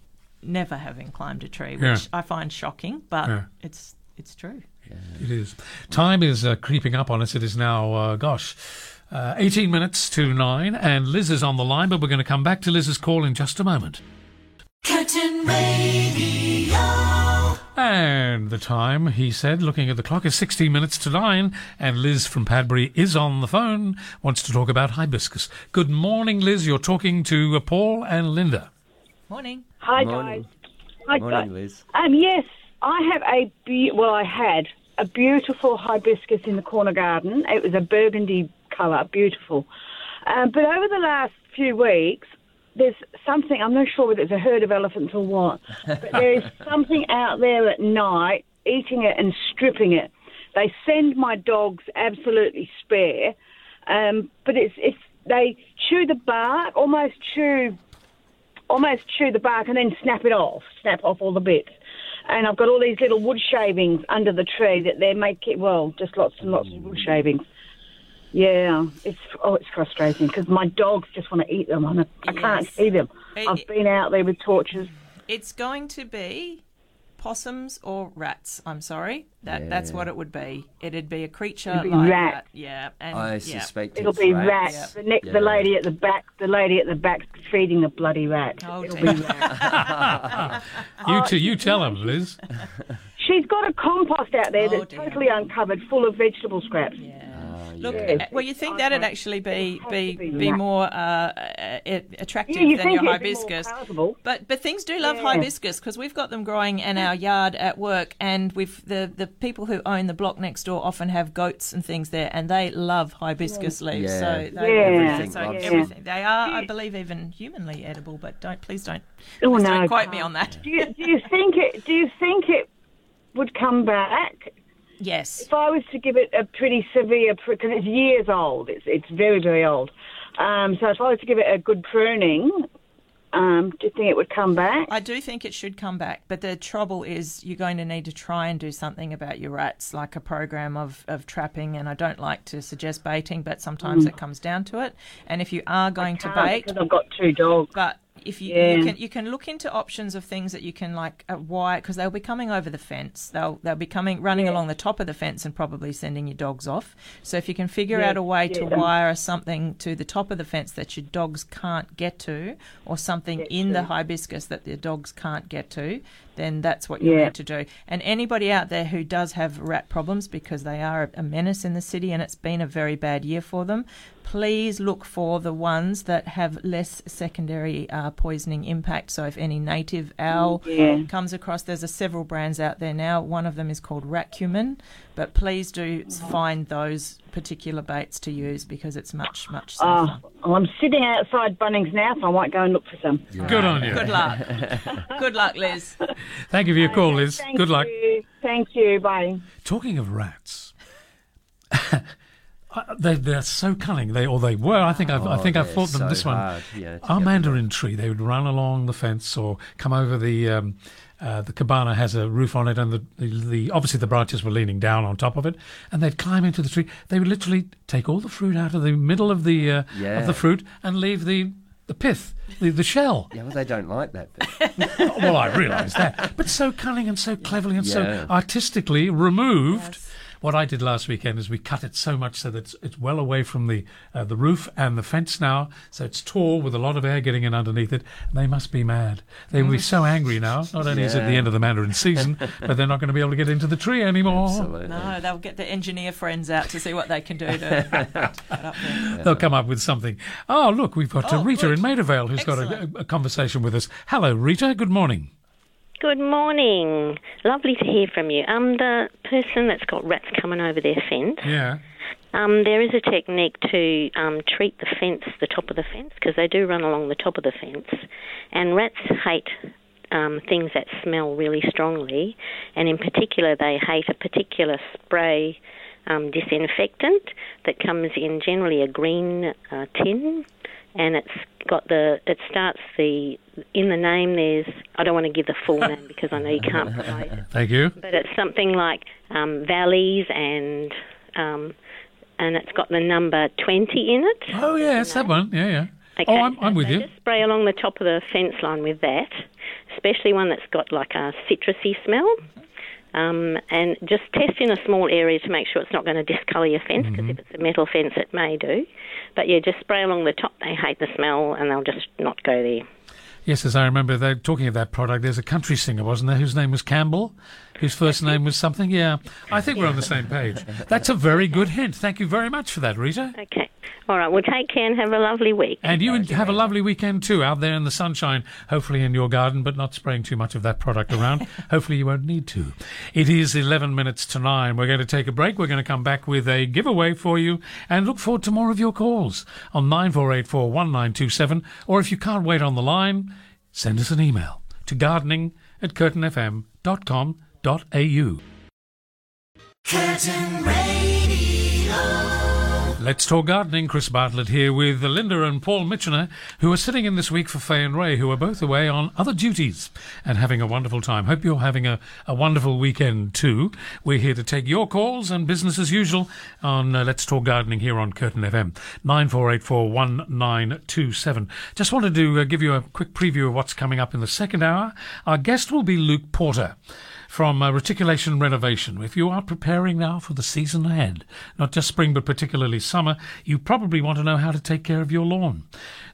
never having climbed a tree, which Yeah. I find shocking, but Yeah. it's it's true. It is. Time is uh, creeping up on us. It is now, uh, gosh, uh, 18 minutes to 9, and Liz is on the line, but we're going to come back to Liz's call in just a moment. Curtin Radio. And the time, he said, looking at the clock, is 16 minutes to 9, and Liz from Padbury is on the phone, wants to talk about hibiscus. Good morning, Liz. You're talking to uh, Paul and Linda. Morning. Hi Morning. guys. Hi Morning, guys. Liz. Um, yes, I have a be- well, I had a beautiful hibiscus in the corner garden. It was a burgundy colour, beautiful. Um, but over the last few weeks, there's something. I'm not sure whether it's a herd of elephants or what, but there is something out there at night eating it and stripping it. They send my dogs absolutely spare, um, but it's it's they chew the bark, almost chew almost chew the bark and then snap it off, snap off all the bits. And I've got all these little wood shavings under the tree that they make it, well, just lots and lots of wood shavings. Yeah, it's oh, it's frustrating because my dogs just want to eat them and I, I can't see them. It- I've been out there with torches. It's going to be possums or rats. I'm sorry. That that's what it would be. It'd be a creature It'd be like rat. that. Yeah. And I yeah. suspect It'll it's be rats. rats. The, ne- the lady at the back, the lady at the back feeding the bloody rat. Oh, It'll dear. be rats. You, t- you tell him, Liz. She's got a compost out there Oh, that's dear. totally uncovered, full of vegetable scraps. Look, yeah. uh, well, you think that'd actually be be be be more uh, uh, attractive Yeah, you than your it'd be more hibiscus. But but things do love Yeah. hibiscus because we've got them growing in our yard at work, and we've the the people who own the block next door often have goats and things there, and they love hibiscus leaves. Yeah. So they, Yeah. Everything so loves it. everything they are, I believe, even humanly edible. But don't please don't Oh, please no, don't quote me on that. Do you, do you think it? Do you think it would come back Yes. if I was to give it a pretty severe because it's years old. It's it's very very old. Um, so if I was to give it a good pruning, um, do you think it would come back? I do think it should come back, but the trouble is you're going to need to try and do something about your rats, like a program of, of trapping. And I don't like to suggest baiting, but sometimes it comes down to it. And if you are going to Mm. Bait, I've got two dogs. but if you, Yeah. you can you can look into options of things that you can like uh, wire because they'll be coming over the fence. They'll they'll be coming running along the top of the fence and probably sending your dogs off. So if you can figure Yeah, out a way to yeah. wire something to the top of the fence that your dogs can't get to, or something in the hibiscus that the dogs can't get to, then that's what you Yeah. need to do. And anybody out there who does have rat problems because they are a menace in the city and it's been a very bad year for them, please look for the ones that have less secondary uh, poisoning impact. So if any native owl Yeah. comes across, there's a several brands out there now. One of them is called Racumin, but please do find those particular baits to use because it's much much safer. Oh, I'm sitting outside Bunnings now, so I might go and look for some. Good on you. Good luck. Good luck, Liz. Thank you for your call, Liz. Thank Good luck. you. Thank you. Bye. Talking of rats, uh, they they're so cunning. They or they were. I think I've I Oh, think I've fought them so this one. yeah, Our get mandarin tree. They would run along the fence or come over the. Um, uh, the cabana has a roof on it, and the, the, the obviously the branches were leaning down on top of it, and they'd climb into the tree. They would literally take all the fruit out of the middle of the uh, Yeah. of the fruit and leave the the pith, the, the shell. Yeah, well, they don't like that well, I realise that, but so cunning and so cleverly and Yeah. so artistically removed. What I did last weekend is we cut it so much so that it's, it's well away from the uh, the roof and the fence now, so it's tall with a lot of air getting in underneath it. They must be mad. They will be so angry now. Not only is it the end of the mandarin season, but they're not going to be able to get into the tree anymore. Absolutely. No, they'll get the engineer friends out to see what they can do to get up there. They'll come up with something. Oh, look, we've got uh, Oh, Rita good. in Maida Vale who's got a, a conversation with us. Hello, Rita. Good morning. Good morning. Lovely to hear from you. Um, the person that's got rats coming over their fence. Yeah. Um, there is a technique to um, treat the fence, the top of the fence, because they do run along the top of the fence, and rats hate um, things that smell really strongly, and in particular, they hate a particular spray um, disinfectant that comes in generally a green uh, tin, and it's got the it starts the in the name. There's I don't want to give the full name because I know you can't promote it Thank you. but it's something like um, valleys and um, and it's got the number twenty in it. Oh, yeah, it's that one. Yeah, yeah. Okay, oh, I'm, I'm so with you. Just spray along the top of the fence line with that, especially one that's got like a citrusy smell. Um, and just test in a small area to make sure it's not going to discolour your fence because Mm-hmm. if it's a metal fence, it may do. But yeah, just spray along the top. They hate the smell and they'll just not go there. Yes, as I remember, they're talking of that product. There's a country singer, wasn't there, whose name was Campbell, whose first name was something. Yeah, I think we're on the same page. That's a very good hint. Thank you very much for that, Rita. Okay. All right. Well, take care and have a lovely week. And you have a lovely weekend too, out there in the sunshine, hopefully in your garden, but not spraying too much of that product around. hopefully you won't need to. It is 11 minutes to 9. We're going to take a break. We're going to come back with a giveaway for you and look forward to more of your calls on 9484 1927. Or if you can't wait on the line, send us an email to gardening at Curtin Radio. Let's talk gardening. Chris Bartlett here with Linda and Paul Mitchener, who are sitting in this week for Faye and Ray, who are both away on other duties and having a wonderful time. Hope you're having a, a wonderful weekend too. We're here to take your calls and business as usual on uh, Let's Talk Gardening here on Curtin FM. 94841927. Just wanted to uh, give you a quick preview of what's coming up in the second hour. Our guest will be Luke Porter from uh, Reticulation Renovation. If you are preparing now for the season ahead, not just spring but particularly summer, you probably want to know how to take care of your lawn.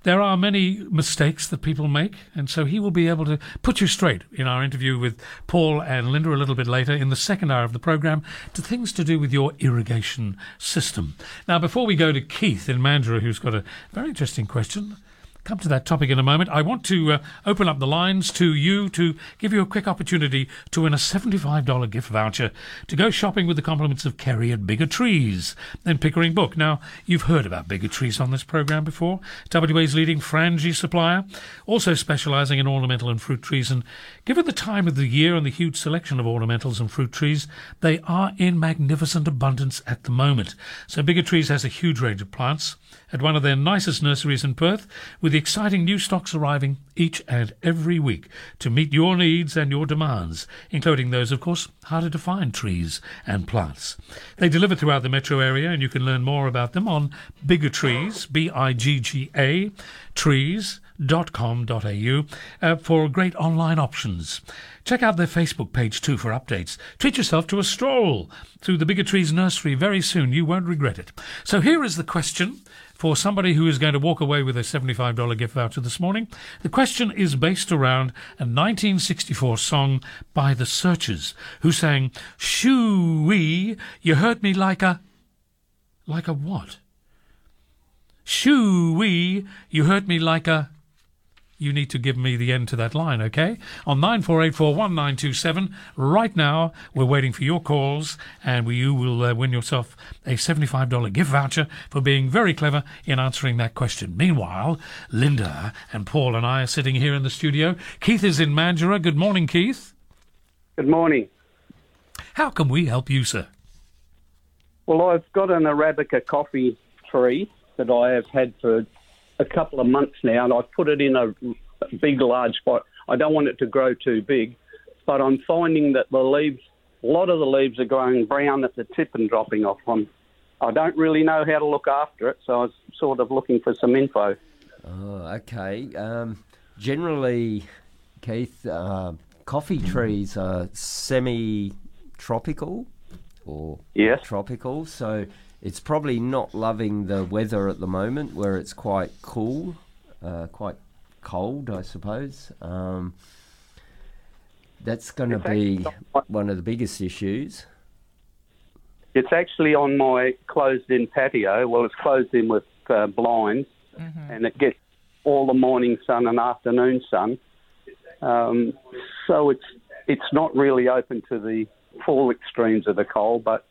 There are many mistakes that people make, and so he will be able to put you straight in our interview with Paul and Linda a little bit later in the second hour of the program to things to do with your irrigation system. Now, before we go to Keith in Mandurah, who's got a very interesting question, come to that topic in a moment. I want to uh, open up the lines to you to give you a quick opportunity to win a $75 gift voucher to go shopping with the compliments of Kerry at Bigga Trees and Pickering Brook. Now, you've heard about Bigga Trees on this program before. WA's leading frangie supplier, also specializing in ornamental and fruit trees. And given the time of the year and the huge selection of ornamentals and fruit trees, they are in magnificent abundance at the moment. So Bigga Trees has a huge range of plants at one of their nicest nurseries in Perth, with exciting new stocks arriving each and every week to meet your needs and your demands, including those, of course, harder to find trees and plants. They deliver throughout the metro area, and you can learn more about them on Bigga Trees, B I G G A, trees www.treetree.com.au uh, for great online options. Check out their Facebook page too for updates. Treat yourself to a stroll through the Bigga Trees nursery very soon. You won't regret it. So here is the question for somebody who is going to walk away with a $75 gift voucher this morning. The question is based around a 1964 song by The Searchers, who sang, Shoo-wee, you hurt me like a... Like a what? Shoo-wee, you hurt me like a... You need to give me the end to that line, okay? On 94841927, right now, we're waiting for your calls, and we, you will uh, win yourself a $75 gift voucher for being very clever in answering that question. Meanwhile, Linda and Paul and I are sitting here in the studio. Keith is in Mandurah. Good morning, Keith. Good morning. How can we help you, sir? Well, I've got an Arabica coffee tree that I have had for a couple of months now, and I've put it in a big, large pot. I don't want it to grow too big, but I'm finding that the leaves, a lot of the leaves are going brown at the tip and dropping off. I'm, I don't really know how to look after it, so I was sort of looking for some info. Oh, okay. Um, generally, Keith, uh, coffee trees are semi-tropical or Yes. tropical, so it's probably not loving the weather at the moment, where it's quite cool, uh, quite cold, I suppose. Um, that's going to be one of the biggest issues. It's actually on my closed-in patio. Well, it's closed in with uh, blinds, and it gets all the morning sun and afternoon sun. Um, so it's it's not really open to the full extremes of the cold, but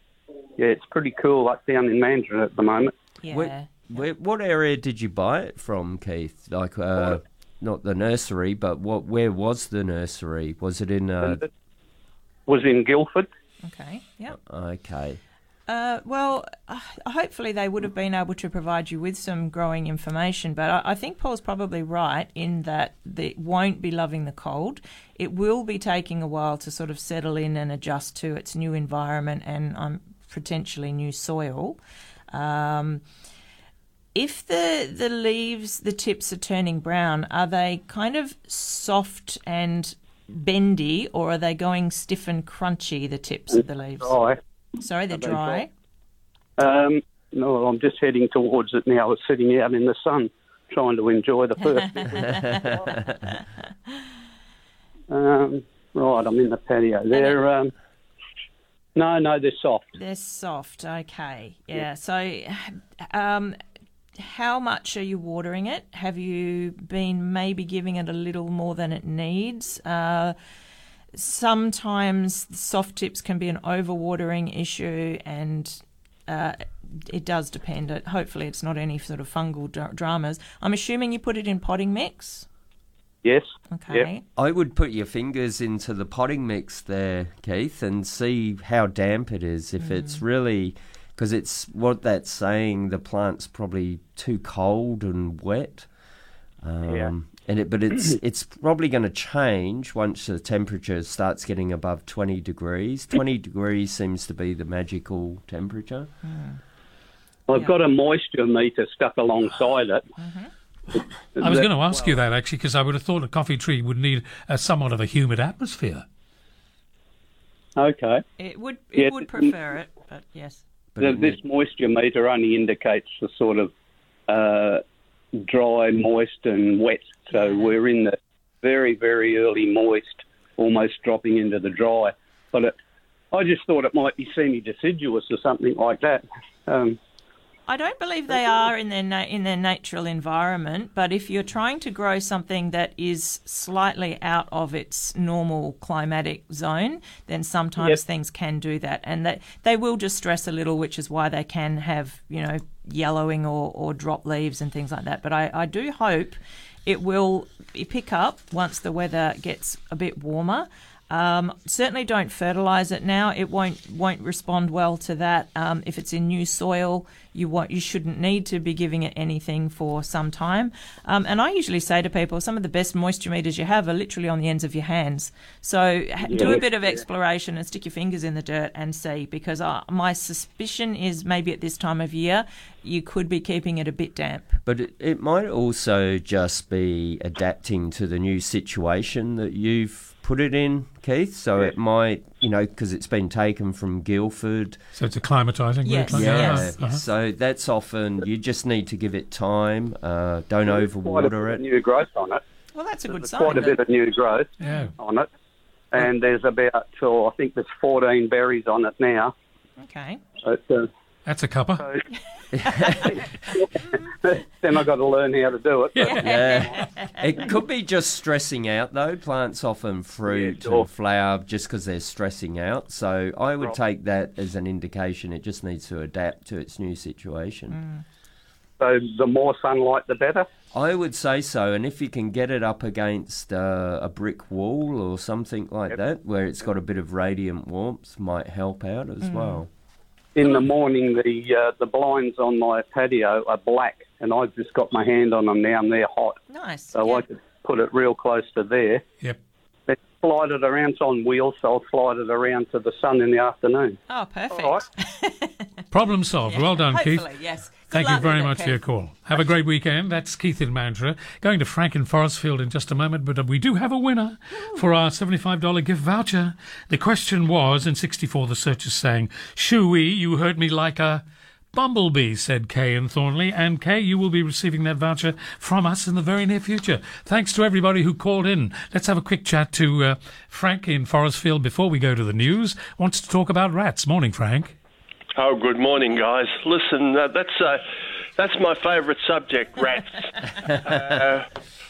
yeah, it's pretty cool up down in Mandurah at the moment. Where, where, what area did you buy it from, Keith? Like, uh, not the nursery, but what? Where was the nursery? Was it in? Uh, Was in Guildford. Okay. Yep. okay. Uh, well, uh, hopefully they would have been able to provide you with some growing information, but I, I think Paul's probably right in that it won't be loving the cold. It will be taking a while to sort of settle in and adjust to its new environment and um, potentially new soil. Um, if the the leaves, the tips are turning brown, are they kind of soft and bendy, or are they going stiff and crunchy? The tips of the leaves. Dry. Sorry, they're they dry. Um, no, I'm just heading towards it now. I was sitting out in the sun trying to enjoy the first. um, right, I'm in the patio. They're um, no, no, they're soft. They're soft. Okay. Yeah. So, um, how much are you watering it? Have you been maybe giving it a little more than it needs? Uh, sometimes soft tips can be an overwatering issue, and uh, it does depend. Hopefully, it's not any sort of fungal dramas. I'm assuming you put it in potting mix. Yes. Okay. I would put your fingers into the potting mix there, Keith, and see how damp it is. If mm. it's really, because it's what that's saying, the plant's probably too cold and wet. Um, Yeah. And it, but it's it's probably going to change once the temperature starts getting above twenty degrees. Twenty degrees seems to be the magical temperature. Mm. I've got a moisture meter stuck alongside it. Mm-hmm. I was going to ask you that actually, because I would have thought a coffee tree would need a somewhat of a humid atmosphere. Okay. It would it Yeah, would prefer it, but yes. The- this moisture meter only indicates the sort of uh, dry, moist, and wet. So we're in the very, very early moist, almost dropping into the dry. But it, I just thought it might be semi-deciduous or something like that. Um, I don't believe they are in their na- in their natural environment, but if you're trying to grow something that is slightly out of its normal climatic zone, then sometimes Yep. things can do that, and that they will distress a little, which is why they can have you know yellowing or, or drop leaves and things like that. But I, I do hope it will pick up once the weather gets a bit warmer. Um, certainly don't fertilise it now. It won't won't respond well to that. Um, if it's in new soil, you want you shouldn't need to be giving it anything for some time. Um, and I usually say to people, some of the best moisture meters you have are literally on the ends of your hands. So ha- do a bit of exploration and stick your fingers in the dirt and see. Because uh, my suspicion is maybe at this time of year you could be keeping it a bit damp. But it, it might also just be adapting to the new situation that you've put it in, Keith. So it might, you know, because it's been taken from Guildford. So it's acclimatising. Yes, really? Yeah. yes, Uh-huh. So that's often you just need to give it time. Uh, don't There's quite a overwater it. new growth on it. Well, that's a good There's sign. quite a bit of new growth Yeah. on it. And there's about, oh, I think there's 14 berries on it now. Okay. But, uh, That's a cuppa. then I've got to learn how to do it. But Yeah. it could be just stressing out though. Plants often fruit sure. and flower just because they're stressing out. So I would Right. take that as an indication it just needs to adapt to its new situation. So the more sunlight, the better. I would say so, and if you can get it up against uh, a brick wall or something like that, where it's got a bit of radiant warmth, might help out as well. In the morning, the uh, the blinds on my patio are black, and I've just got my hand on them now, and they're hot. Nice. So I could put it real close to there. Yep. Then slide it around. It's on wheels, so I'll slide it around to the sun in the afternoon. Oh, perfect. All right. Problem solved. Well done, Keith. Yes. Thank you very much for your call. Have a great weekend. That's Keith in Mandurah. Going to Frank in Forestfield in just a moment, but we do have a winner for our $75 gift voucher. The question was, in 64, the search is saying, Shooey, you heard me like a bumblebee, said Kay in Thornlie. And Kay, you will be receiving that voucher from us in the very near future. Thanks to everybody who called in. Let's have a quick chat to uh, Frank in Forestfield before we go to the news. Wants to talk about rats. Morning, Frank. Oh, good morning, guys. Listen, uh, that's uh, that's my favourite subject, rats. uh,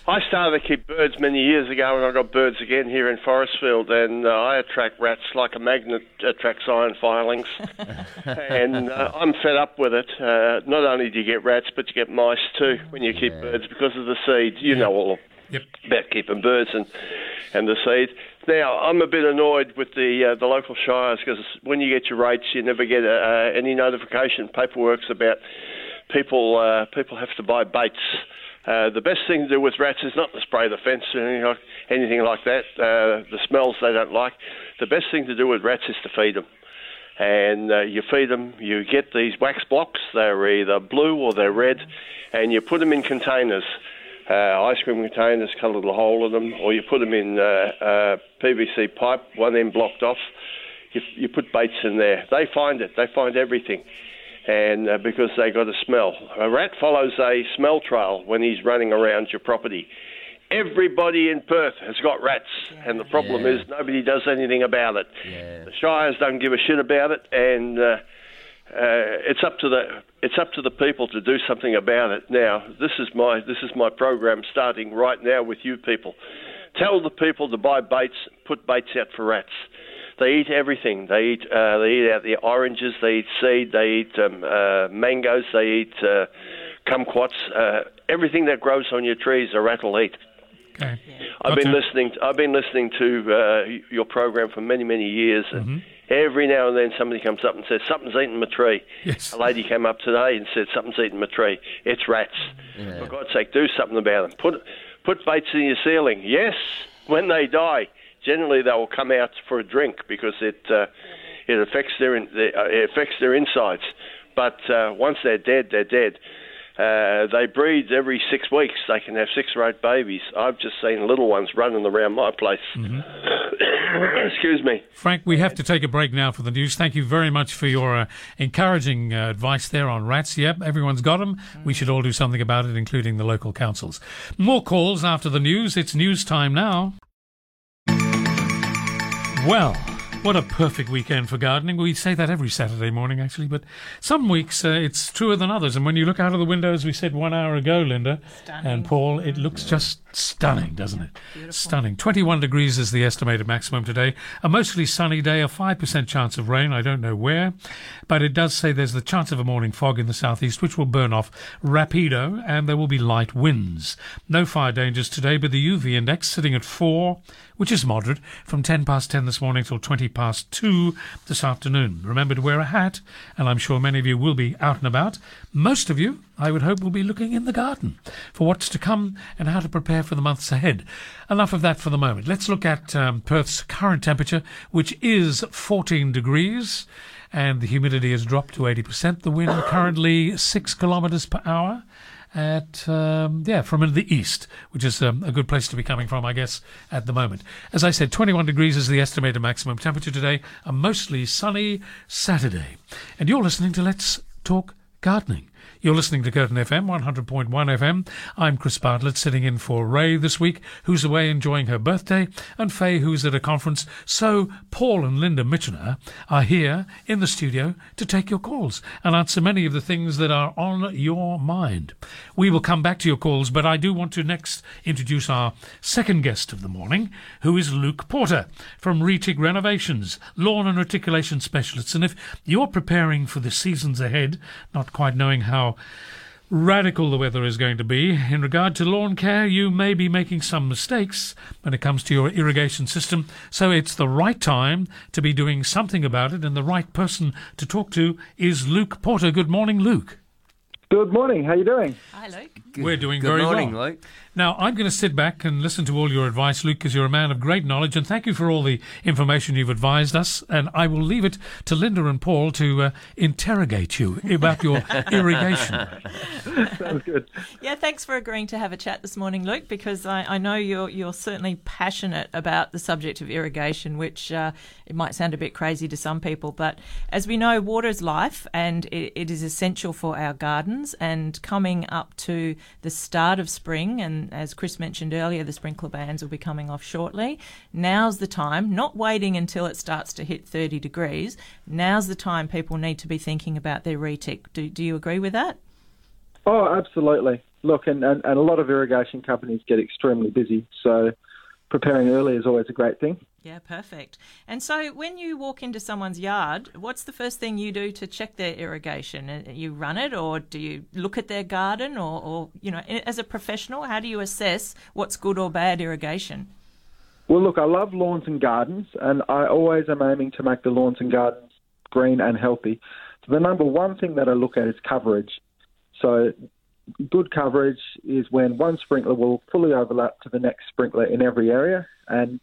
I started to keep birds many years ago, and I got birds again here in Forestfield, and uh, I attract rats like a magnet attracts iron filings. and uh, I'm fed up with it. Uh, not only do you get rats, but you get mice too when you keep birds because of the seed. You know all Yep. about keeping birds and and the seeds. Now I'm a bit annoyed with the uh, the local shires because when you get your rates, you never get uh, any notification paperwork's about people uh, people have to buy baits. Uh, the best thing to do with rats is not to spray the fence or anything like, anything like that. Uh, the smells they don't like. The best thing to do with rats is to feed them. And uh, you feed them, you get these wax blocks, they're either blue or they're red, and you put them in containers uh, ice cream containers, cut a little hole in them, or you put them in uh, uh, PVC pipe, one end blocked off. You, you put baits in there. They find it. They find everything, and uh, because they got a smell. A rat follows a smell trail when he's running around your property. Everybody in Perth has got rats, and the problem Yeah. is nobody does anything about it. The Shires don't give a shit about it, and uh, it's up to the it's up to the people to do something about it. Now, this is my this is my program starting right now with you people. Tell the people to buy baits, put baits out for rats. They eat everything. They eat uh, they eat out the oranges. They eat seed. They eat um, uh, mangoes. They eat uh, kumquats. Uh, everything that grows on your trees, a rat will eat. Okay. I've been listening. I've been listening to uh, your program for many, many years, and every now and then somebody comes up and says something's eating my tree. Yes. A lady came up today and said something's eating my tree. It's rats. For God's sake, do something about them. Put put baits in your ceiling. Yes, when they die, generally they will come out for a drink because it uh, it affects their in, uh, it affects their insides. But uh, once they're dead, they're dead. Uh, they breed every six weeks. They can have six or eight babies. I've just seen little ones running around my place. Excuse me. Frank, we have to take a break now for the news. Thank you very much for your uh, encouraging uh, advice there on rats. Yep, everyone's got them. We should all do something about it, including the local councils. More calls after the news. It's news time now. Well, What a perfect weekend for gardening. We say that every Saturday morning, actually, but some weeks uh, it's truer than others. And when you look out of the window, as we said one hour ago, Linda and Paul, it looks just stunning, doesn't it? Stunning. 21 degrees is the estimated maximum today. A mostly sunny day, a 5% chance of rain. I don't know where, but it does say there's the chance of a morning fog in the southeast, which will burn off rapido, and there will be light winds. No fire dangers today, but the UV index sitting at 4 which is moderate, from 10 past 10 this morning till 20 past 2 this afternoon. Remember to wear a hat, and I'm sure many of you will be out and about. Most of you, I would hope, will be looking in the garden for what's to come and how to prepare for the months ahead. Enough of that for the moment. Let's look at um, Perth's current temperature, which is 14 degrees. And the humidity has dropped to 80%. The wind currently 6 kilometres per hour at um, yeah from the east, which is um, a good place to be coming from, I guess, at the moment. As I said, 21 degrees is the estimated maximum temperature today. A mostly sunny Saturday, and you're listening to Let's Talk Gardening. You're listening to Curtin FM 100.1 FM. I'm Chris Bartlett sitting in for Ray this week, who's away enjoying her birthday, and Faye, who's at a conference. So Paul and Linda Mitchener are here in the studio to take your calls and answer many of the things that are on your mind. We will come back to your calls, but I do want to next introduce our second guest of the morning, who is Luke Porter from Retic Renovations, lawn and reticulation specialists. And if you're preparing for the seasons ahead, not quite knowing how radical the weather is going to be. In regard to lawn care, you may be making some mistakes when it comes to your irrigation system, so it's the right time to be doing something about it, and the right person to talk to is Luke Porter. Good morning, Luke. Good morning. How are you doing? Hi, Luke. We're doing Good very morning, well. Luke. Now, I'm going to sit back and listen to all your advice, Luke, because you're a man of great knowledge, and thank you for all the information you've advised us. And I will leave it to Linda and Paul to uh, interrogate you about your irrigation. Sounds good. Yeah, thanks for agreeing to have a chat this morning, Luke, because I, I know you're you're certainly passionate about the subject of irrigation, which uh, it might sound a bit crazy to some people, but as we know, water is life, and it, it is essential for our gardens. And coming up to the start of spring, and as Chris mentioned earlier, the sprinkler bans will be coming off shortly. Now's the time, not waiting until it starts to hit 30 degrees. Now's the time people need to be thinking about their retic. Do, do you agree with that? Oh, absolutely. Look, and, and, and a lot of irrigation companies get extremely busy, so preparing early is always a great thing. Yeah, perfect. And so when you walk into someone's yard, what's the first thing you do to check their irrigation? Uh, You run it or do you look at their garden or, or you know, as a professional, how do you assess what's good or bad irrigation? Well, look, I love lawns and gardens, and I always am aiming to make the lawns and gardens green and healthy. So the number one thing that I look at is coverage. So good coverage is when one sprinkler will fully overlap to the next sprinkler in every area, and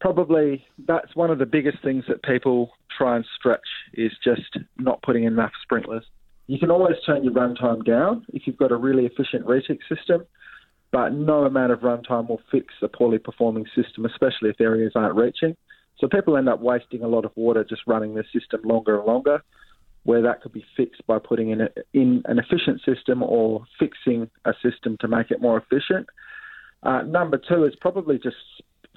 probably that's one of the biggest things that people try and stretch is just not putting enough sprinklers. You can always turn your runtime down if you've got a really efficient retic system, but no amount of runtime will fix a poorly performing system, especially if areas aren't reaching. So people end up wasting a lot of water just running the system longer and longer, where that could be fixed by putting in, a, in an efficient system or fixing a system to make it more efficient. Uh, number two is probably just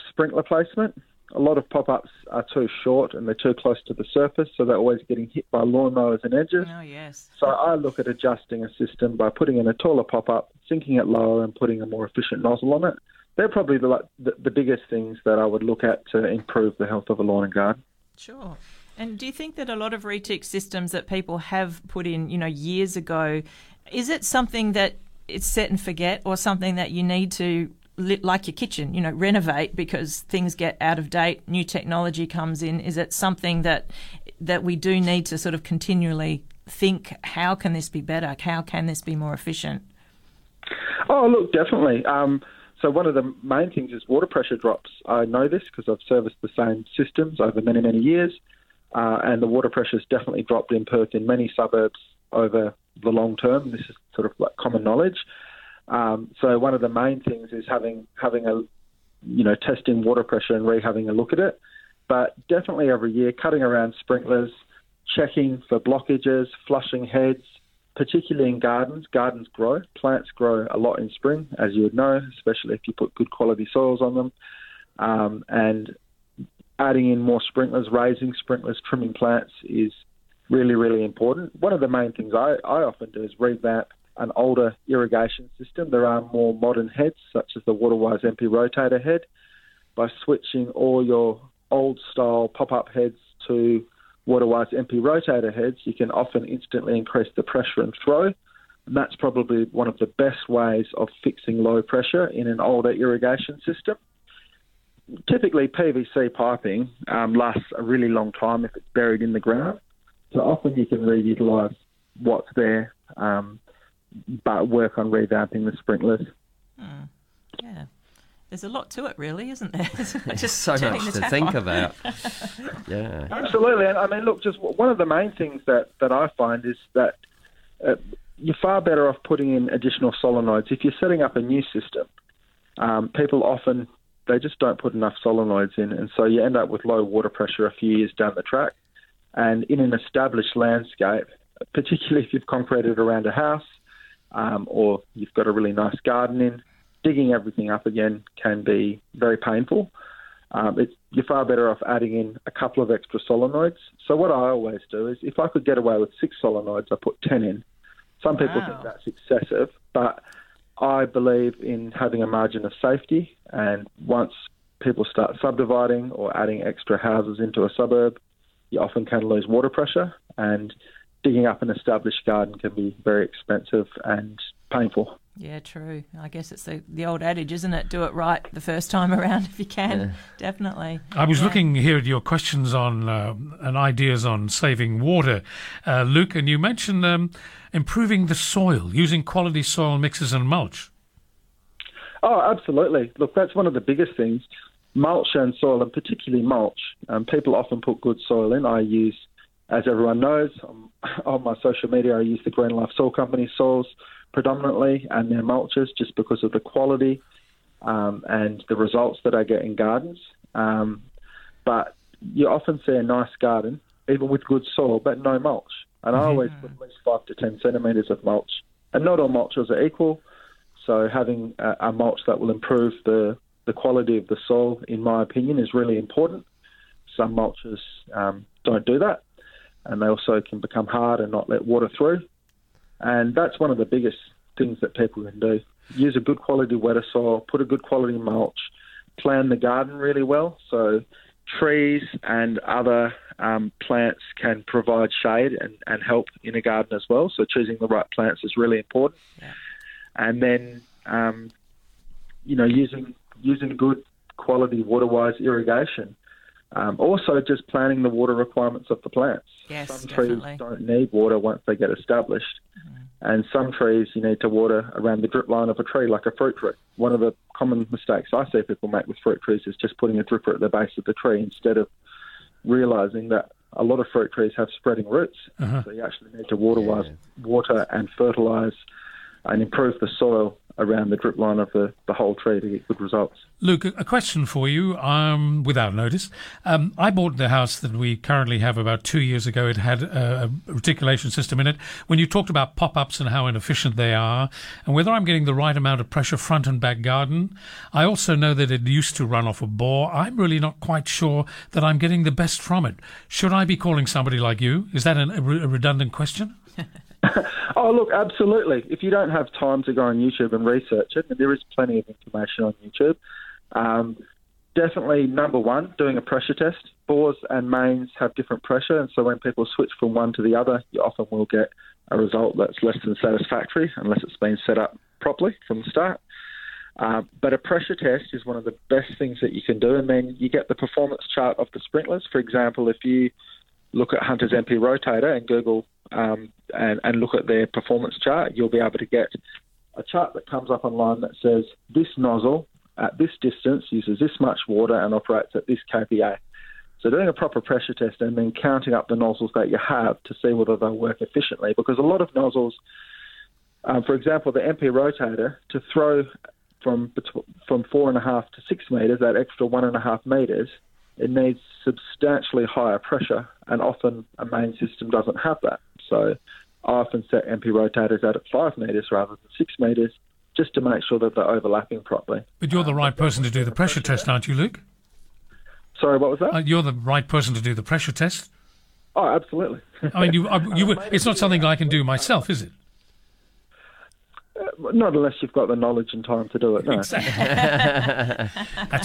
sprinkler placement. A lot of pop-ups are too short and they're too close to the surface, so they're always getting hit by lawnmowers and edges. Oh, yes. So I look at adjusting a system by putting in a taller pop-up, sinking it lower, and putting a more efficient nozzle on it. They're probably the, the, the biggest things that I would look at to improve the health of a lawn and garden. Sure. And do you think that a lot of retic systems that people have put in, you know, years ago, is it something that it's set and forget or something that you need to like your kitchen, you know, renovate because things get out of date, new technology comes in? Is it something that that we do need to sort of continually think how can this be better? How can this be more efficient? Oh, look, definitely. Um, so one of the main things is water pressure drops. I know this because I've serviced the same systems over many, many years, uh, and the water pressure has definitely dropped in Perth in many suburbs over the long term. This is sort of like common knowledge. Um, so one of the main things is having having a you know testing water pressure and re having a look at it. But definitely every year, cutting around sprinklers, checking for blockages, flushing heads, particularly in gardens. Gardens grow, plants grow a lot in spring, as you would know, especially if you put good quality soils on them. Um, and adding in more sprinklers, raising sprinklers, trimming plants is really, really important. One of the main things I, I often do is revamp an older irrigation system. There are more modern heads, such as the Waterwise MP rotator head, by switching all your old style pop up heads to Waterwise MP rotator heads, you can often instantly increase the pressure and throw. And that's probably one of the best ways of fixing low pressure in an older irrigation system. Typically, PVC piping um, lasts a really long time if it's buried in the ground. So often you can reutilise what's there, um, but work on revamping the sprinklers. Hmm. Yeah. There's a lot to it, really, isn't there? Just so much to think on. about. yeah. Absolutely. And I mean, look, just one of the main things that, that I find is that uh, you're far better off putting in additional solenoids. If you're setting up a new system, um, people often they just don't put enough solenoids in, and so you end up with low water pressure a few years down the track. And in an established landscape, particularly if you've concreted around a house um, or you've got a really nice garden in, digging everything up again can be very painful. Um, it's, you're far better off adding in a couple of extra solenoids. So what I always do is, if I could get away with six solenoids, I put ten in. Some people Wow. think that's excessive, but I believe in having a margin of safety. And once people start subdividing or adding extra houses into a suburb, you often can lose water pressure. And digging up an established garden can be very expensive and painful. Yeah, true. I guess it's the, the old adage, isn't it? Do it right the first time around if you can. Definitely. I was Yeah. looking here at your questions on uh, and ideas on saving water, uh, Luke, and you mentioned um, improving the soil using quality soil mixes and mulch. Oh, absolutely. Look, that's one of the biggest things. Mulch and soil, and particularly mulch. Um, people often put good soil in. I use, as everyone knows, on, on my social media, I use the Green Life Soil Company soils predominantly and their mulches just because of the quality um, and the results that I get in gardens. Um, but you often see a nice garden, even with good soil, but no mulch. And I always put at least five to ten centimetres of mulch. And not all mulches are equal. So having a, a mulch that will improve the, the quality of the soil, in my opinion, is really important. Some mulches um, don't do that, and they also can become hard and not let water through. And that's one of the biggest things that people can do. Use a good quality wetter soil, put a good quality mulch, plan the garden really well. So trees and other um, plants can provide shade and, and help in a garden as well. So choosing the right plants is really important. And then, um, you know, using using good quality water-wise irrigation. Um, also, just planning the water requirements of the plants. Yes, some definitely. trees don't need water once they get established, and some trees you need to water around the drip line of a tree, like a fruit tree. One of the common mistakes I see people make with fruit trees is just putting a dripper at the base of the tree instead of realizing that a lot of fruit trees have spreading roots. Uh-huh. So you actually need to water water and fertilize and improve the soil around the drip line of the, the whole tree to get good results. Luke, a a question for you, um, without notice. Um, I bought the house that we currently have about two years ago. It had a, a reticulation system in it. When you talked about pop ups and how inefficient they are, and whether I'm getting the right amount of pressure front and back garden, I also know that it used to run off a bore. I'm really not quite sure that I'm getting the best from it. Should I be calling somebody like you? Is that an, a, re- a redundant question? Oh, look, absolutely. If you don't have time to go on YouTube and research it, there is plenty of information on YouTube, um, definitely number one, doing a pressure test. Bores and mains have different pressure, and so when people switch from one to the other, you often will get a result that's less than satisfactory unless it's been set up properly from the start. Uh, but a pressure test is one of the best things that you can do, and then you get the performance chart of the sprinklers. For example, if you look at Hunter's MP Rotator and Google um, and, and look at their performance chart, you'll be able to get a chart that comes up online that says this nozzle at this distance uses this much water and operates at this kPa. So doing a proper pressure test and then counting up the nozzles that you have to see whether they work efficiently, because a lot of nozzles, um, for example, the MP rotator to throw from from four and a half to six meters, that extra one and a half meters, it needs substantially higher pressure, and often a main system doesn't have that. So I often set MP rotators out at five meters rather than six meters, just to make sure that they're overlapping properly. But you're the right person to do the pressure test, aren't you, Luke? Sorry, what was that? Uh, you're the right person to do the pressure test. Oh, absolutely. I mean, you, uh, you, it's not something I can do myself, is it? Uh, not unless you've got the knowledge and time to do it. No. That's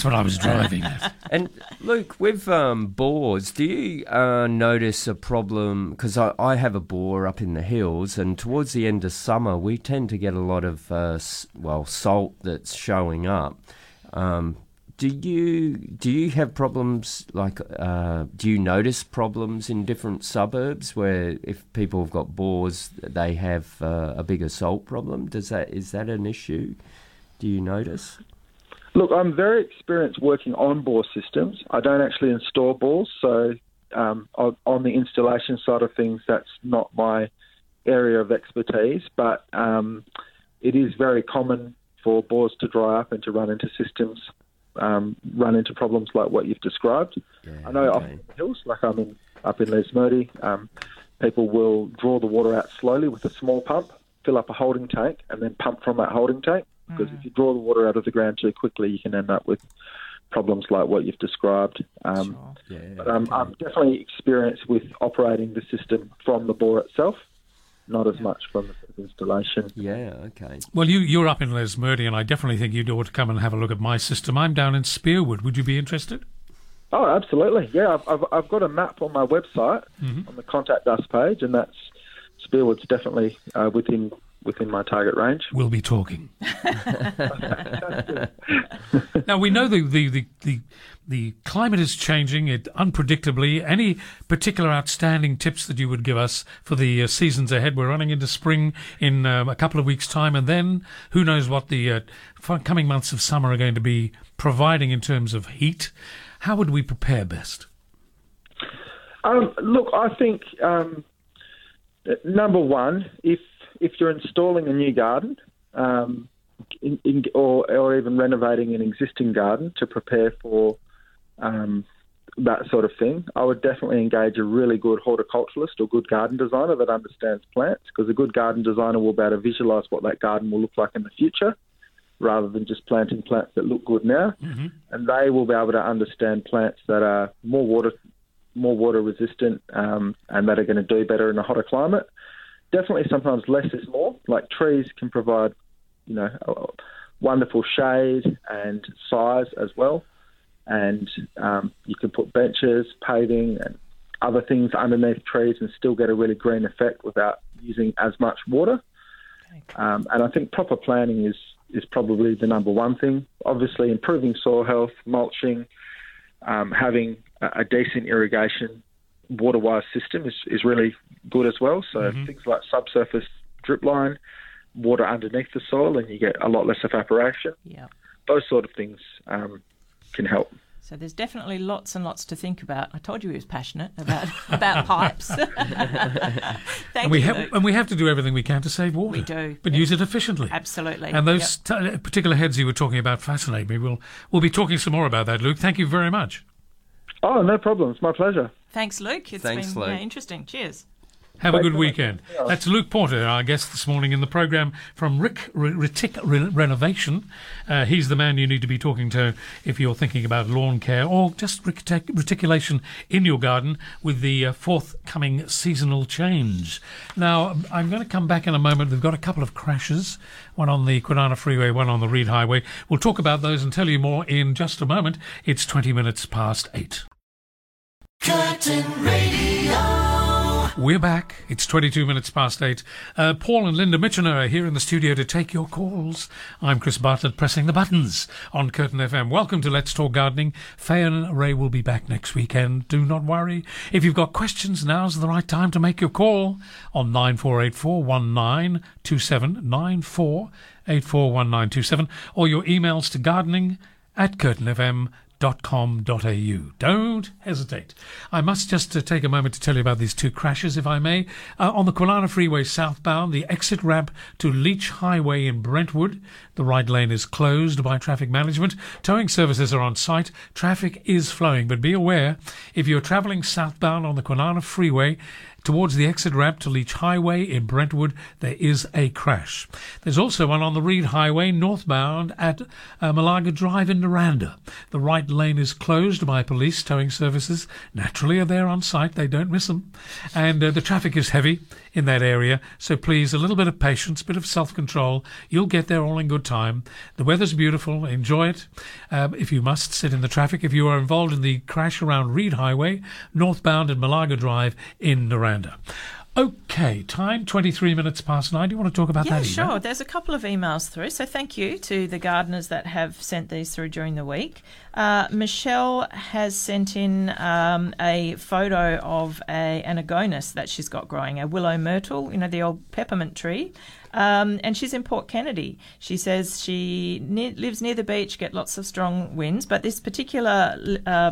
what I was driving at. And Luke, with um, bores, do you uh, notice a problem? Because I, I have a bore up in the hills, and towards the end of summer, we tend to get a lot of uh, well salt that's showing up. Um, do you do you have problems like uh, do you notice problems in different suburbs where if people have got bores they have uh, a bigger salt problem? Does that is that an issue? Do you notice? Look, I'm very experienced working on bore systems. I don't actually install bores, so um, on, the installation side of things, that's not my area of expertise. But um, it is very common for bores to dry up and to run into systems, um, run into problems like what you've described. I know often in the hills, like I'm in, up in Lesmurdy, um, people will draw the water out slowly with a small pump, fill up a holding tank, and then pump from that holding tank. Because if you draw the water out of the ground too quickly, you can end up with problems like what you've described. Um, but um, I'm definitely experienced with operating the system from the bore itself, not as much from the installation. Yeah, okay. Well, you, you're up in Les Lesmurdy, and I definitely think you'd ought to come and have a look at my system. I'm down in Spearwood. Would you be interested? Oh, absolutely. Yeah, I've, I've, I've got a map on my website Mhm. on the contact us page, and that's Spearwood's definitely uh, within within my target range. We'll be talking. now we know the, the, the, the, the climate is changing it unpredictably. Any particular outstanding tips that you would give us for the uh, seasons ahead? We're running into spring in um, a couple of weeks' time, and then who knows what the uh, coming months of summer are going to be providing in terms of heat. How would we prepare best? Um, look, I think um, number one, if if you're installing a new garden, um, in, in, or or even renovating an existing garden to prepare for um, that sort of thing, I would definitely engage a really good horticulturalist or good garden designer that understands plants, because a good garden designer will be able to visualise what that garden will look like in the future, rather than just planting plants that look good now and they will be able to understand plants that are more water more water resistant um, and that are going to do better in a hotter climate. Definitely, sometimes less is more. Like trees can provide, you know, wonderful shade and size as well, and um, you can put benches, paving, and other things underneath trees and still get a really green effect without using as much water. Um, and I think proper planning is is probably the number one thing. Obviously, improving soil health, mulching, um, having a, a decent irrigation water-wise system is, is really good as well. So things like subsurface drip line, water underneath the soil, and you get a lot less evaporation. Yeah. Those sort of things um, can help. So there's definitely lots and lots to think about. I told you he was passionate about about pipes. Thank and we you. have Luke. and we have to do everything we can to save water. We do. but use it efficiently. Absolutely. And those t- particular heads you were talking about fascinate me. We'll we'll be talking some more about that, Luke. Thank you very much. Oh, no problem. It's my pleasure. Thanks, Luke. It's Thanks, been yeah, interesting. Cheers. Have a good weekend. That's Luke Porter, our guest this morning in the programme from Rick R- Retic Re- Renovation. Uh, he's the man you need to be talking to if you're thinking about lawn care or just retic- reticulation in your garden with the uh, forthcoming seasonal change. Now, I'm going to come back in a moment. We've got a couple of crashes, one on the Kwinana Freeway, one on the Reid Highway. We'll talk about those and tell you more in just a moment. It's 20 minutes past 8. Curtin Radio. We're back. It's 22 minutes past 8. Uh, Paul and Linda Mitchener are here in the studio to take your calls. I'm Chris Bartlett pressing the buttons on Curtin FM. Welcome to Let's Talk Gardening. Faye and Ray will be back next weekend. Do not worry. If you've got questions, now's the right time to make your call on 9484 1927 9484 1927 or your emails to gardening at curtinfm.com www.ccc.com.au. Don't hesitate. I must just uh, take a moment to tell you about these two crashes, if I may. Uh, on the Kwinana Freeway southbound, the exit ramp to Leach Highway in Brentwood. The right lane is closed by traffic management. Towing services are on site. Traffic is flowing, but be aware if you're travelling southbound on the Kwinana Freeway, towards the exit ramp to Leach Highway in Brentwood, there is a crash. There's also one on the Reid Highway northbound at uh, Malaga Drive in Noranda. The right lane is closed by police towing services. Naturally, are there on site. They don't miss them. And uh, the traffic is heavy in that area. So please, a little bit of patience, a bit of self-control. You'll get there all in good time. The weather's beautiful. Enjoy it. Um, if you must sit in the traffic, if you are involved in the crash around Reid Highway, northbound at Malaga Drive in Noranda. Okay, time 23 minutes past nine. Do you want to talk about yeah, that? Eva? sure. There's a couple of emails through, so thank you to the gardeners that have sent these through during the week. Uh, Michelle has sent in um, a photo of a, an agonis that she's got growing, a willow myrtle, you know, the old peppermint tree. Um, and she's in Port Kennedy. She says she ne- lives near the beach, get lots of strong winds, but this particular uh,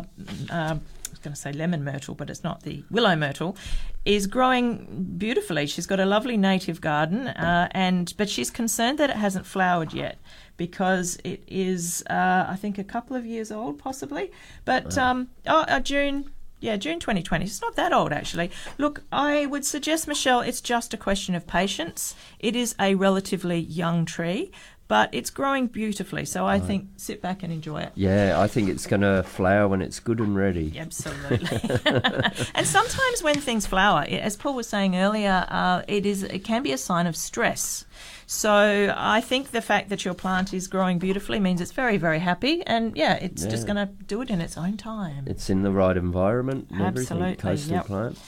uh, was going to say lemon myrtle, but it's not the willow myrtle, is growing beautifully. She's got a lovely native garden, uh, and but she's concerned that it hasn't flowered yet because it is, uh, I think, a couple of years old, possibly. But um, oh, uh, June. Yeah, June 2020. It's not that old, actually. Look, I would suggest, Michelle, it's just a question of patience. It is a relatively young tree, but it's growing beautifully. So I think sit back and enjoy it. Yeah, I think it's going to flower when it's good and ready. Absolutely. and sometimes when things flower, as Paul was saying earlier, uh, it is it can be a sign of stress. So I think the fact that your plant is growing beautifully means it's very very happy, and yeah, it's just going to do it in its own time. It's in the right environment. Absolutely, Coastal yep. plant.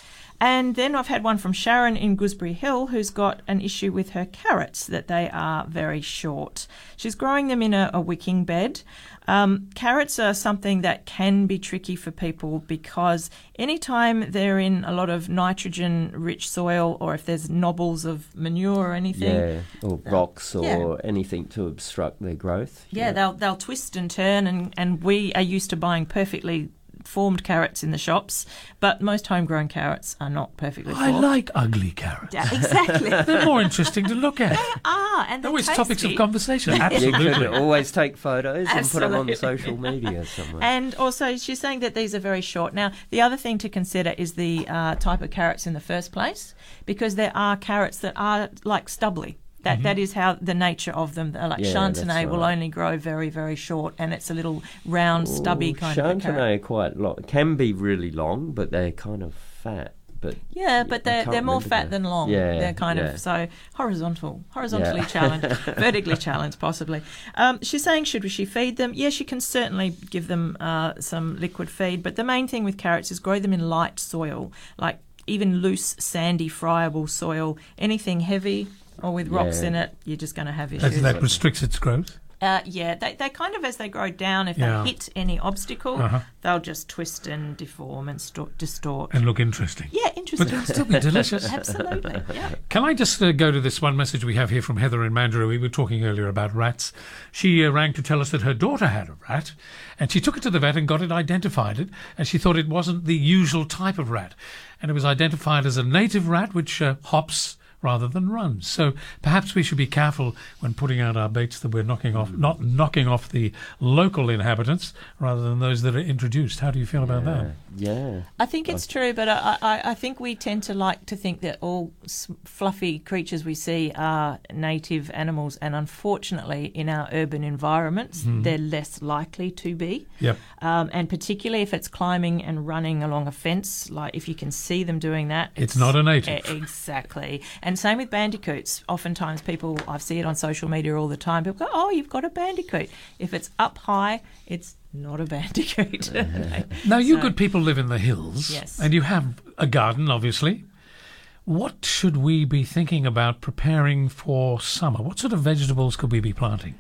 And then I've had one from Sharon in Gooseberry Hill who's got an issue with her carrots that they are very short. She's growing them in a, a wicking bed. Um, carrots are something that can be tricky for people because anytime they're in a lot of nitrogen rich soil or if there's knobbles of manure or anything, Yeah, or rocks or yeah. anything to obstruct their growth. yeah, they'll they'll twist and turn, and, and we are used to buying perfectly formed carrots in the shops, but most homegrown carrots are not perfectly I like ugly carrots. Yeah, exactly. They're more interesting to look at. Ah, and they're Always topics of tasty. conversation. You Absolutely. could always take photos and put them on Absolutely. social media somewhere. And also, she's saying that these are very short. Now, the other thing to consider is the uh, type of carrots in the first place, because there are carrots that are like stubbly. That, that is how the nature of them. They're like Mm-hmm. Yeah, Chantenay will right. only grow very, very short, and it's a little round, stubby Ooh, kind of. Chantenay are quite long. Can be really long, but they're kind of fat. But Yeah, but they're they're more fat the- than long. Yeah, they're kind yeah. of so horizontal, horizontally Yeah. challenged, vertically challenged, possibly. Um, she's saying, should we she feed them? Yeah, she can certainly give them uh, some liquid feed. But the main thing with carrots is grow them in light soil, like even loose, sandy, friable soil. Anything heavy or with rocks Yeah. in it, you're just going to have That, issues. that restricts its growth. Uh, yeah, they, they kind of, as they grow down, if Yeah. they hit any obstacle, Uh-huh. they'll just twist and deform and sto- distort. And look interesting. Yeah, interesting. But they'll still be delicious. Absolutely. Yeah. Can I just uh, go to this one message we have here from Heather in Mandurah? We were talking earlier about rats. She uh, rang to tell us that her daughter had a rat, and she took it to the vet and got it identified it, and she thought it wasn't the usual type of rat, and it was identified as a native rat which uh, hops rather than runs. So perhaps we should be careful when putting out our baits that we're knocking off, not knocking off the local inhabitants rather than those that are introduced. How do you feel about that? Yeah. I think it's true, but I, I, I think we tend to like to think that all fluffy creatures we see are native animals, and unfortunately, in our urban environments, Mhm. they're less likely to be. Yep. Um, and particularly if it's climbing and running along a fence, like if you can see them doing that, It's not a native. Exactly. And same with bandicoots. Oftentimes, people I see it on social media all the time. People go, "Oh, you've got a bandicoot." If it's up high, it's not a bandicoot. Now, you So- good people live in the hills, Yes. and you have a garden, obviously. What should we be thinking about preparing for summer? What sort of vegetables could we be planting?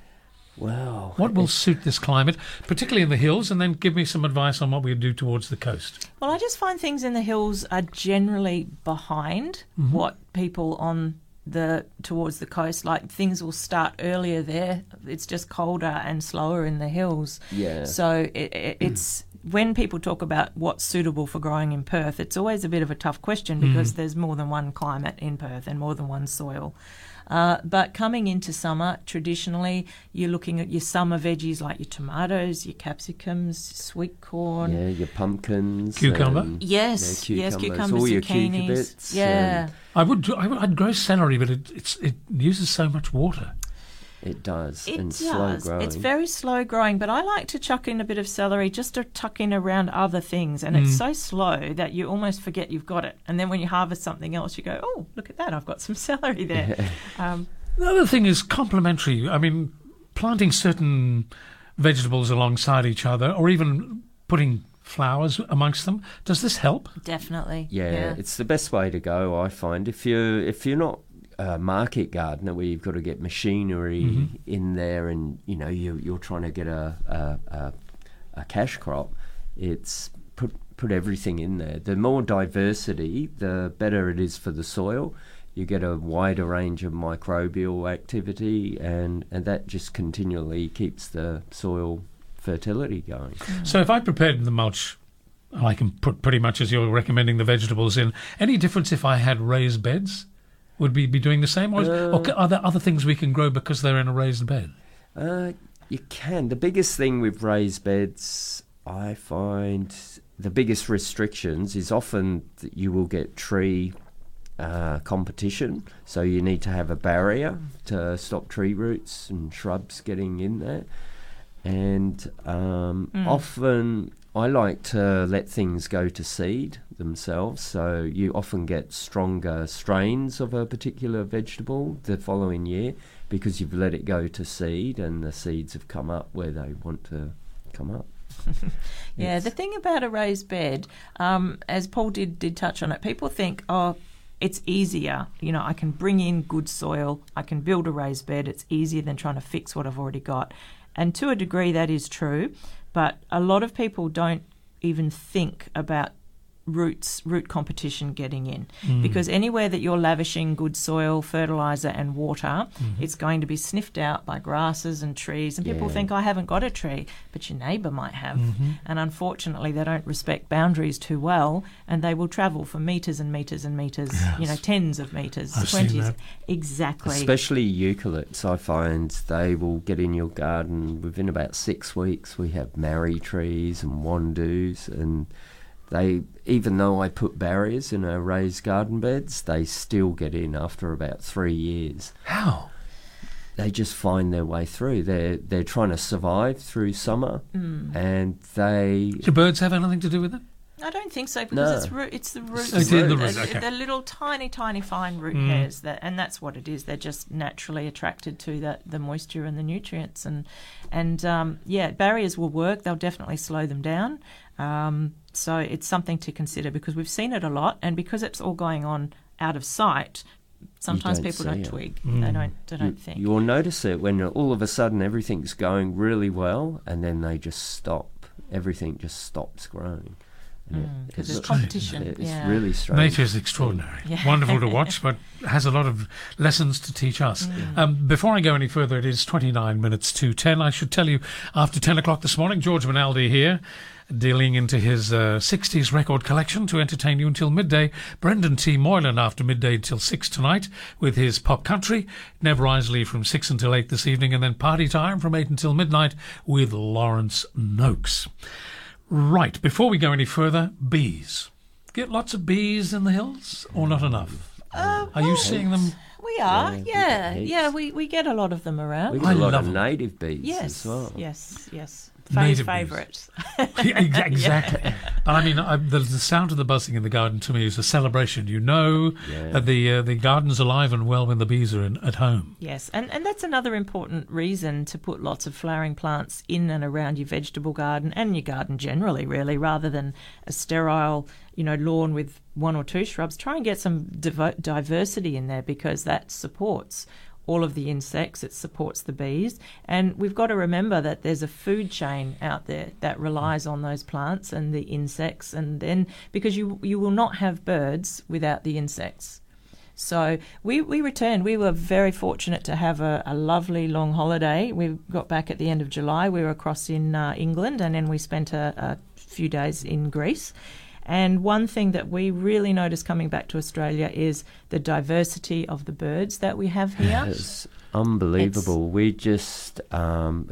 Wow. What will suit this climate, particularly in the hills, and then give me some advice on what we do towards the coast? Well, I just find things in the hills are generally behind Mhm. what people on the towards the coast like things will start earlier there it's just colder and slower in the hills Yeah. so it, it, it's when people talk about what's suitable for growing in Perth, it's always a bit of a tough question because Mm. there's more than one climate in Perth and more than one soil. Uh, but coming into summer, traditionally, you're looking at your summer veggies like your tomatoes, your capsicums, sweet corn. Yeah, your pumpkins. Cucumber? and- Yes, yeah, yes, cucumbers, cucumbers, all your zucchinis. cucurbits. Yeah. I would, I would I'd grow celery, but it, it's, it uses so much water. It does. It and does. slow growing. It's very slow growing, but I like to chuck in a bit of celery just to tuck in around other things. And it's Mm. so slow that you almost forget you've got it. And then when you harvest something else, you go, oh, look at that, I've got some celery there. um, The other thing is complementary. I mean, planting certain vegetables alongside each other, or even putting flowers amongst them. Does this help? definitely. Yeah, it's the best way to go. I find if you if you're not a market gardener where you've got to get machinery Mhm. in there and you know you you're trying to get a a, a, a cash crop, it's put put everything in there. The more diversity, the better it is for the soil. You get a wider range of microbial activity, and, and that just continually keeps the soil fertility going. So if I prepared the mulch, I can put pretty much as you're recommending the vegetables in. Any difference if I had raised beds? Would we be doing the same, or, is, or are there other things we can grow because they're in a raised bed? Uh, you can. The biggest thing with raised beds, I find, the biggest restrictions is often that you will get tree uh, competition. So you need to have a barrier to stop tree roots and shrubs getting in there. And um, Mm. often I like to let things go to seed themselves. So you often get stronger strains of a particular vegetable the following year because you've let it go to seed and the seeds have come up where they want to come up. Yeah, It's- the thing about a raised bed, um, as Paul did did touch on it, people think, oh, it's easier. You know, I can bring in good soil, I can build a raised bed. It's easier than trying to fix what I've already got, and to a degree that is true. But a lot of people don't even think about roots root competition getting in Mm. because anywhere that you're lavishing good soil fertilizer and water Mhm. it's going to be sniffed out by grasses and trees and people Yeah. think i haven't got a tree but your neighbour might have Mhm. and unfortunately they don't respect boundaries too well and they will travel for meters and meters and meters you know tens of meters I've 20s exactly Especially eucalypts, I find they will get in your garden within about six weeks. We have marri trees and wandoos, and they, even though I put barriers in our raised garden beds, they still get in after about three years. How? They just find their way through. They're they're trying to survive through summer, Mm. and they. Do birds have anything to do with it? I don't think so because No. it's root. It's the roots. It's in the the, root, okay. the little tiny, tiny, fine root Mm. hairs that, and that's what it is. They're just naturally attracted to the, the moisture and the nutrients, and and um, yeah, barriers will work. They'll definitely slow them down. Um, so it's something to consider because we've seen it a lot, and because it's all going on out of sight. Sometimes don't people don't it. twig. Mm. They don't. They don't you, think. You'll notice it when all of a sudden everything's going really well, and then they just stop. Everything just stops growing. And it- Mm, 'cause it there's looks- competition, It's yeah. really strange. Nature is extraordinary. Yeah. Wonderful to watch, but has a lot of lessons to teach us. Mm. Um, before I go any further, it is 29 minutes to 10. I should tell you, after 10 o'clock this morning, George Minaldi here, dealing into his uh, 60s record collection to entertain you until midday. Brendan T. Moylan after midday till 6 tonight with his pop country. Nev Risley from 6 until 8 this evening, and then party time from 8 until midnight with Lawrence Noakes. Right, before we go any further, bees. Get lots of bees in the hills or not enough? Uh, Are you seeing them? We are. Yeah, Yeah. heaps. Yeah. we, we get a lot of them around. We get I a lot love of them. native bees Yes. as well. Yes. Yes. Native bees. favourite. Yeah, ex- exactly. I mean, I, the, the sound of the buzzing in the garden to me is a celebration. You know Yeah. that the uh, the garden's alive and well when the bees are in, at home. Yes, and, and that's another important reason to put lots of flowering plants in and around your vegetable garden and your garden generally, really, rather than a sterile, you know, lawn with one or two shrubs. Try and get some divo- diversity in there because that supports all of the insects, it supports the bees. And we've got to remember that there's a food chain out there that relies on those plants and the insects, and then because you you will not have birds without the insects. So we, we returned. We were very fortunate to have a, a lovely long holiday. We got back at the end of July. We were across in uh, England and then we spent a, a few days in Greece. And one thing that we really notice coming back to Australia is the diversity of the birds that we have here. It's unbelievable. we just um,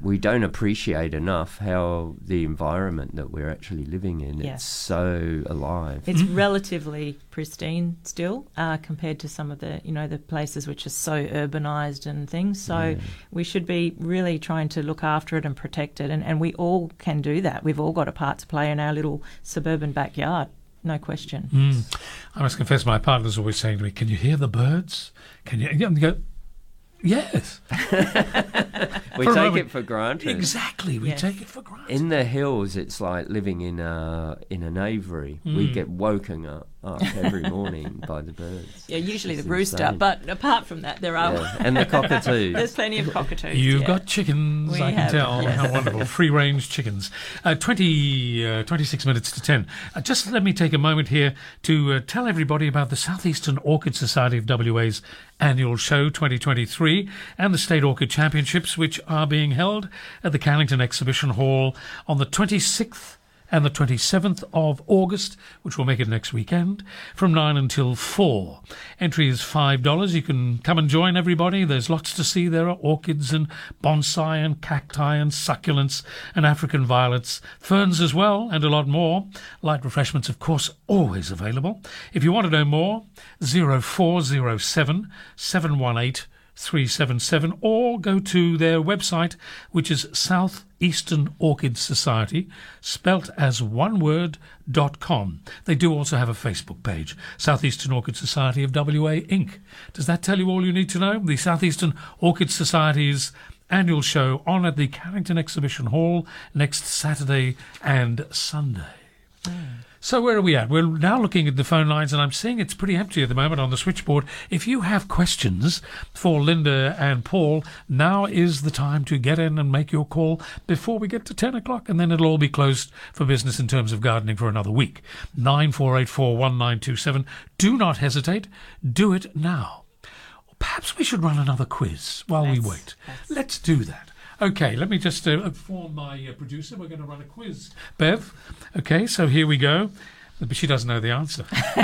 we don't appreciate enough how the environment that we're actually living in. Yeah. It's so alive. It's relatively pristine still uh, compared to some of the you know the places which are so urbanized and things. So Yeah. we should be really trying to look after it and protect it, and, and we all can do that. We've all got a part to play in our little suburban backyard, no question. Mm. I must confess, my partner's always saying to me, "Can you hear the birds? Can you?" And you go, "Yes." we For take it for granted. Exactly, we Yes. take it for granted. In the hills, it's like living in a in an aviary. We Mm. get woken up, up every morning by the birds. Yeah, usually It's the rooster, but apart from that, there are Yeah, and the cockatoos. There's plenty of cockatoos. You've yeah. got chickens, We I can have, tell. yes. How wonderful. Free range chickens. Uh, 20, uh, 26 minutes to 10. Uh, just let me take a moment here to uh, tell everybody about the Southeastern Orchid Society of WA's annual show 2023 and the State Orchid Championships, which are being held at the Cannington Exhibition Hall on the 26th and the 27th of August, which will make it next weekend, from 9 until 4. Entry is $5. You can come and join everybody. There's lots to see. There are orchids and bonsai and cacti and succulents and African violets, ferns as well, and a lot more. Light refreshments, of course, always available. If you want to know more, 0407 718 377 or go to their website, which is Southeastern Orchid Society, spelt as one word, dot com. They do also have a Facebook page, Southeastern Orchid Society of WA Inc. Does that tell you all you need to know? The Southeastern Orchid Society's annual show on at the Cannington Exhibition Hall next Saturday and Sunday. So where are we at? We're now looking at the phone lines, and I'm seeing it's pretty empty at the moment on the switchboard. If you have questions for Linda and Paul, now is the time to get in and make your call before we get to 10 o'clock, and then it'll all be closed for business in terms of gardening for another week. 94841927. Do not hesitate. Do it now. Perhaps we should run another quiz while we wait. Let's do that. Okay, let me just uh, inform my uh, producer. We're going to run a quiz. Bev, okay, so here we go. But she doesn't know the answer.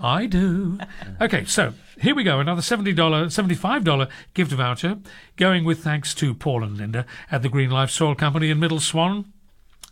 I do. Okay, so here we go. Another $70, $75 gift voucher going with thanks to Paul and Linda at the Green Life Soil Company in Middle Swan.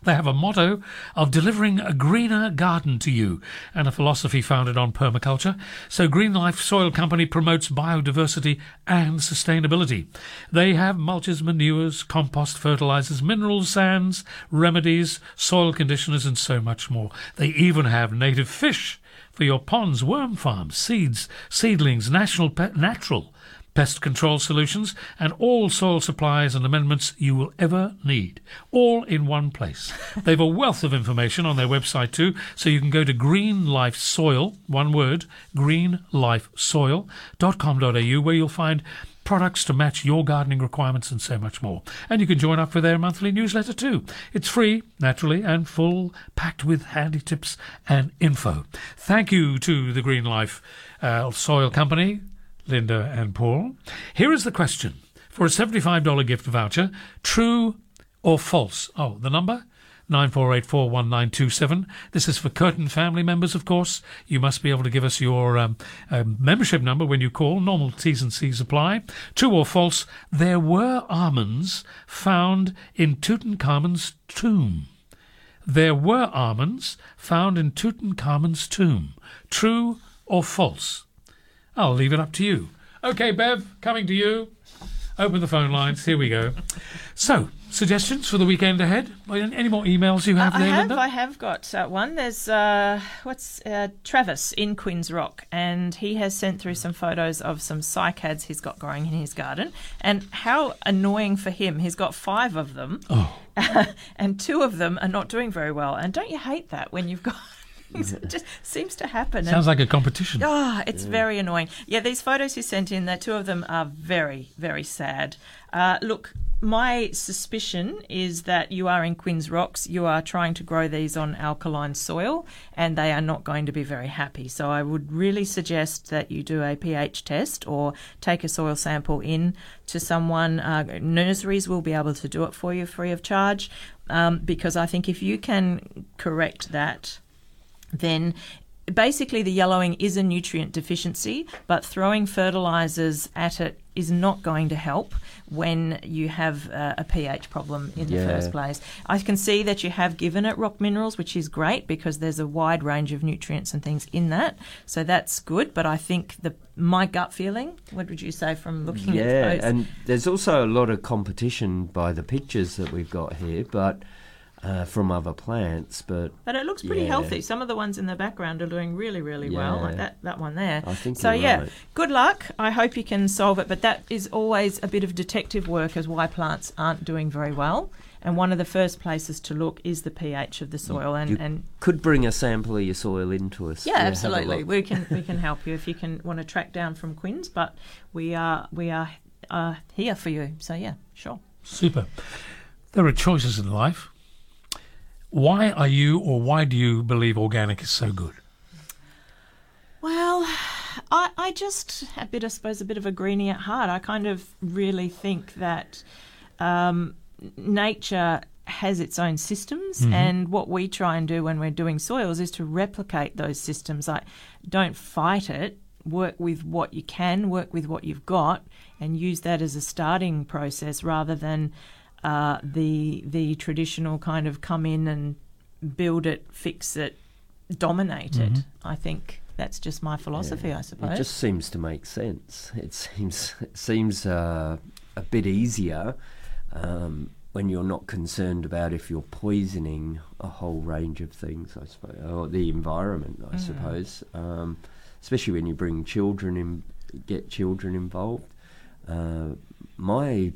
They have a motto of delivering a greener garden to you and a philosophy founded on permaculture. So Green Life Soil Company promotes biodiversity and sustainability. They have mulches, manures, compost, fertilizers, mineral sands, remedies, soil conditioners, and so much more. They even have native fish for your ponds, worm farms, seeds, seedlings, national pe- natural pest control solutions, and all soil supplies and amendments you will ever need, all in one place. They have a wealth of information on their website too, so you can go to Green Life Soil, one word, greenlifesoil.com.au, where you'll find products to match your gardening requirements and so much more. And you can join up for their monthly newsletter too. It's free, naturally, and full, packed with handy tips and info. Thank you to the Green Life uh, Soil Company, Linda and Paul. Here is the question for a $75 gift voucher true or false? Oh, the number? 94841927. This is for Curtin family members, of course. You must be able to give us your um, um, membership number when you call. Normal T's and C's apply. True or false? There were almonds found in Tutankhamun's tomb. There were almonds found in Tutankhamun's tomb. True or false? I'll leave it up to you. Okay, Bev, coming to you. Open the phone lines. Here we go. So, suggestions for the weekend ahead? Any more emails you have I there, have, Linda? I have got uh, one. There's uh, what's uh, Travis in Quinns Rock, and he has sent through some photos of some cycads he's got growing in his garden, and how annoying for him. He's got five of them, oh. and two of them are not doing very well. And don't you hate that when you've got? It just seems to happen. Sounds And- like a competition. Oh, it's very annoying. Yeah, these photos you sent in, the two of them are very, very sad. Uh, look, my suspicion is that you are in Quinns Rocks. You are trying to grow these on alkaline soil, and they are not going to be very happy. So I would really suggest that you do a pH test or take a soil sample in to someone. Uh, nurseries will be able to do it for you free of charge, um, because I think if you can correct that, then basically the yellowing is a nutrient deficiency, but throwing fertilizers at it is not going to help when you have uh, a pH problem in Yeah. the first place. I can see that you have given it rock minerals, which is great because there's a wide range of nutrients and things in that. So that's good, but I think the my gut feeling, what would you say from looking yeah, at those? Yeah, and there's also a lot of competition by the pictures that we've got here, but uh, from other plants. But But it looks pretty yeah. healthy. Some of the ones in the background are doing really, really well, like that, that one there. I think so. you're yeah, right. good luck. I hope you can solve it. But that is always a bit of detective work as why plants aren't doing very well. And one of the first places to look is the pH of the soil. And, you and could bring a sample of your soil into us. yeah, have a absolutely. We can we can help you if you can want to track down from Quinns. But we are we are uh, here for you. So yeah, sure. Super. There are choices in life. Why are you, or why do you believe organic is so good? Well, I, I just a bit, I suppose, a bit of a greenie at heart. I kind of really think that um, nature has its own systems, Mhm. and what we try and do when we're doing soils is to replicate those systems. Like, don't fight it. Work with what you can, work with what you've got, and use that as a starting process rather than uh, the the traditional kind of come in and build it, fix it, dominate it. Mhm. I think that's just my philosophy, I suppose. It just seems to make sense. It seems it seems uh, a bit easier um, when you're not concerned about if you're poisoning a whole range of things. I suppose, or the environment. I Mm. suppose, um, especially when you bring children in, get children involved. Uh, my,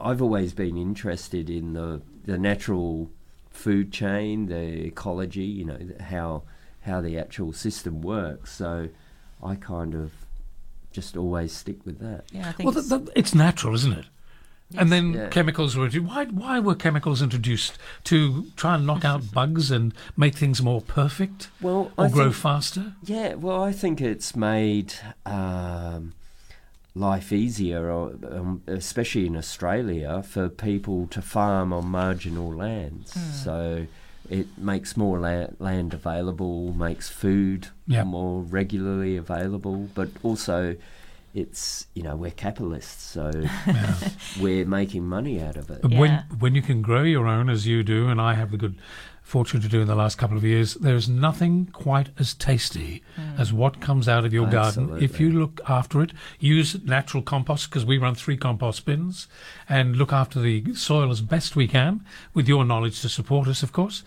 I've always been interested in the the natural food chain, the ecology. You know how how the actual system works. So I kind of just always stick with that. Yeah, I think Well, th- th- it's natural, isn't it? And then Yeah. chemicals were why why were chemicals introduced to try and knock out bugs and make things more perfect Well, or I grow think- faster? Yeah, well, I think it's made um, life easier, or, um, especially in Australia, for people to farm on marginal lands. Hmm. So it makes more la- land available, makes food Yeah. more regularly available, but also. It's you know we're capitalists, so we're making money out of it. But when when you can grow your own as you do, and I have the good fortune to do in the last couple of years, there is nothing quite as tasty as what comes out of your garden if you look after it. Use natural compost because we run three compost bins, and look after the soil as best we can with your knowledge to support us, of course.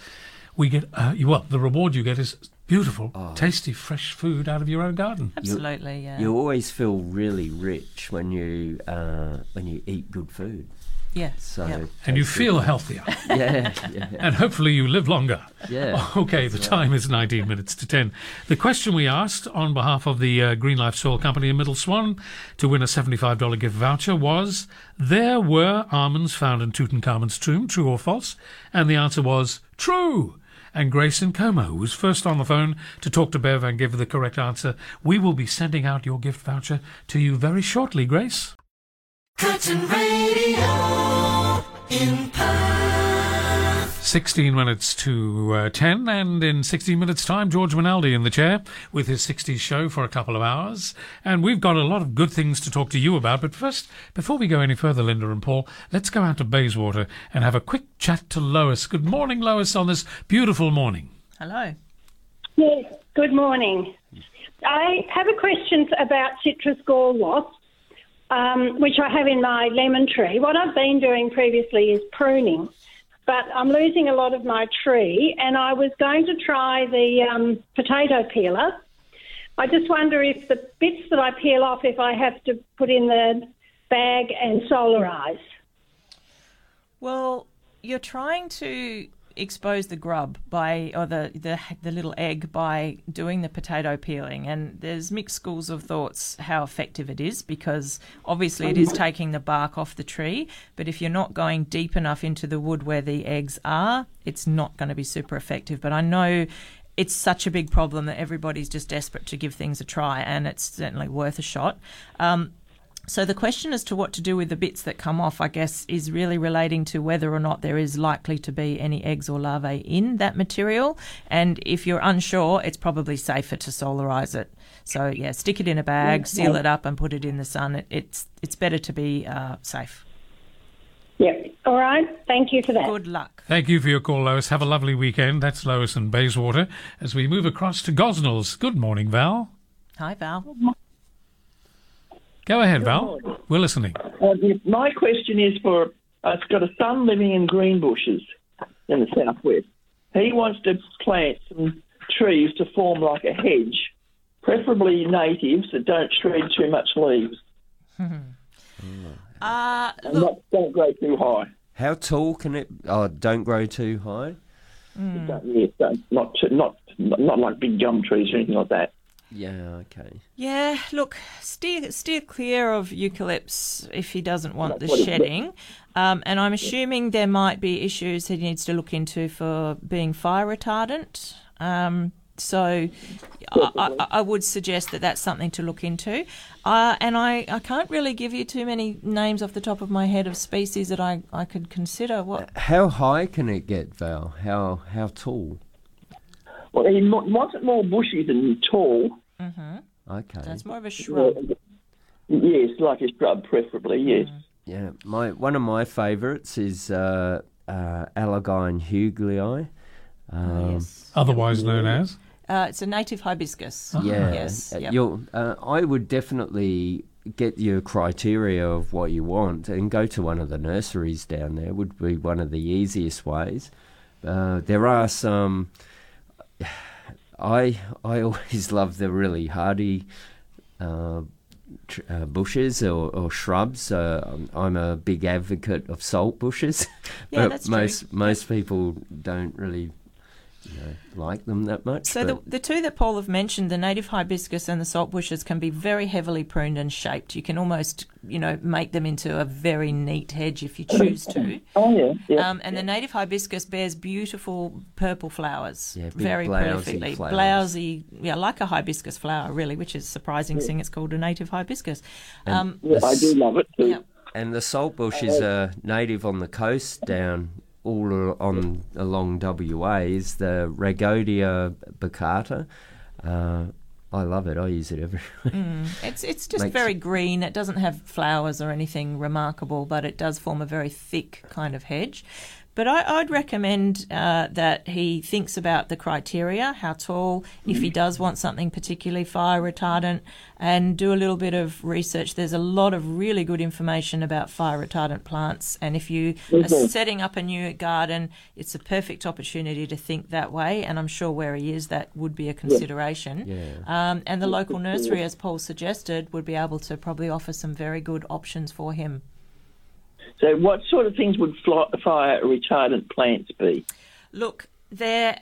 We get uh, well. The reward you get is beautiful, tasty, fresh food out of your own garden. Absolutely, yeah. You always feel really rich when you uh, when you eat good food. Yes, So yep. and you feel good. healthier. yeah, yeah. And hopefully you live longer. Yeah, Okay, the that's time is 19 minutes to 10. The question we asked on behalf of the uh, Green Life Soil Company in Middle Swan to win a $75 gift voucher was There were almonds found in Tutankhamun's tomb, true or false? And the answer was true. And Grace in Como, who was first on the phone to talk to Bev and give the correct answer, we will be sending out your gift voucher to you very shortly, Grace. Curtin Radio in Perth. 16 minutes to uh, 10, and in 16 minutes' time, George Minaldi in the chair with his 60s show for a couple of hours. And we've got a lot of good things to talk to you about. But first, before we go any further, Linda and Paul, let's go out to Bayswater and have a quick chat to Lois. Good morning, Lois, on this beautiful morning. Hello. Yes, good morning. I have a question about citrus gall wasp, um, which I have in my lemon tree. What I've been doing previously is pruning, but I'm losing a lot of my tree, and I was going to try the um, potato peeler. I just wonder if the bits that I peel off, if I have to put in the bag and solarize. Well, you're trying to expose the grub by or the, the the little egg by doing the potato peeling. And there's mixed schools of thoughts how effective it is because obviously it is taking the bark off the tree but if you're not going deep enough into the wood where the eggs are it's not going to be super effective. But I know it's such a big problem that everybody's just desperate to give things a try and it's certainly worth a shot. Um, so the question as to what to do with the bits that come off, I guess, is really relating to whether or not there is likely to be any eggs or larvae in that material. And if you're unsure, it's probably safer to solarize it. So yeah, stick it in a bag, seal it up, and put it in the sun. It, it's it's better to be uh, safe. Yep. All right. Thank you for that. Good luck. Thank you for your call, Lois. Have a lovely weekend. That's Lois and Bayswater. As we move across to Gosnells. Good morning, Val. Hi, Val. Go ahead, Val. We're listening. Uh, my question is for I've got a son living in Greenbushes in the southwest. He wants to plant some trees to form like a hedge, preferably natives that don't shred too much leaves. Uh, And not, don't grow too high. How tall can it? Oh, don't grow too high. Don't, yes, don't, not, too, not not like big gum trees or anything like that. Yeah. Okay. Yeah, look, steer steer clear of eucalypts if he doesn't want the shedding. Um, and I'm assuming there might be issues he needs to look into for being fire retardant. Um, so I, I, I would suggest that that's something to look into. Uh, and I, I can't really give you too many names off the top of my head of species that I, I could consider. What How high can it get, Val? How how tall? Well, he mo- wants it more bushy than tall. Mm-hmm. Okay. That's more of a shrub. Yes, like a shrub, preferably. Yes. Yeah, my one of my favourites is uh, uh, Alyogyne huegelii. Um, Otherwise known as? Uh, it's a native hibiscus. Yeah, Yes. uh, yep. uh, I would definitely get your criteria of what you want and go to one of the nurseries down there. Would be one of the easiest ways. Uh, there are some. I I always love the really hardy. Uh, tr- uh, bushes or, or shrubs. Uh, I'm- a big advocate of salt bushes, Yeah, but most most people don't really you know, like them that much. So the, the two that Paul have mentioned, the native hibiscus and the salt bushes, can be very heavily pruned and shaped. You can almost, you know, make them into a very neat hedge if you choose to. Oh yeah, yeah. Um, and the native hibiscus bears beautiful purple flowers, Yeah, big very blousy perfectly, flowers. blousy, yeah, like a hibiscus flower, really, which is surprising, seeing it's called a native hibiscus. And Um, the s- love it too. Yeah. And the salt bush is uh, native on the coast down all on along WA is the Rhagodia baccata. Uh, I love it. I use it everywhere. Mm, it's it's just Makes- very green. It doesn't have flowers or anything remarkable, but it does form a very thick kind of hedge. But I, I'd recommend uh, that he thinks about the criteria, how tall, if he does want something particularly fire retardant, and do a little bit of research. There's a lot of really good information about fire retardant plants, and if you are Mhm. setting up a new garden, it's a perfect opportunity to think that way. And I'm sure where he is, that would be a consideration. Yeah. Um, and the local nursery, as Paul suggested, would be able to probably offer some very good options for him. So, what sort of things would fly, fire retardant plants be? Look, there.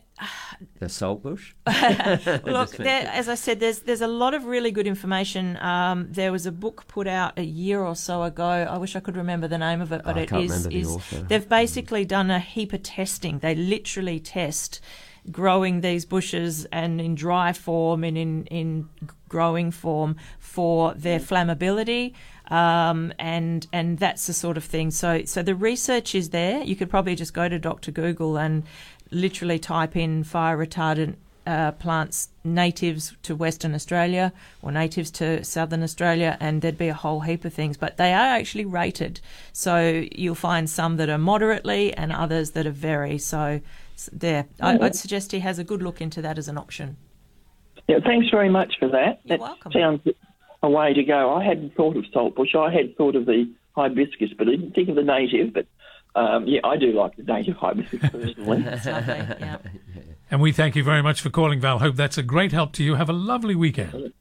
the saltbush. Look, there, as I said, there's there's a lot of really good information. Um, there was a book put out a year or so ago. I wish I could remember the name of it, but I it can't is the is they've basically done a heap of testing. They literally test growing these bushes and in dry form and in in growing form for their flammability. Um, and and that's the sort of thing. So so the research is there. You could probably just go to Dr. Google and literally type in fire retardant uh, plants natives to Western Australia or natives to Southern Australia, and there'd be a whole heap of things. But they are actually rated, so you'll find some that are moderately and others that are very. So there, I, I'd suggest he has a good look into that as an option. Yeah, thanks very much for that. You're that welcome. sounds a way to go. I hadn't thought of saltbush. I had thought of the hibiscus, but I didn't think of the native. But um, yeah, I do like the native hibiscus personally. And we thank you very much for calling, Val. Hope that's a great help to you. Have a lovely weekend.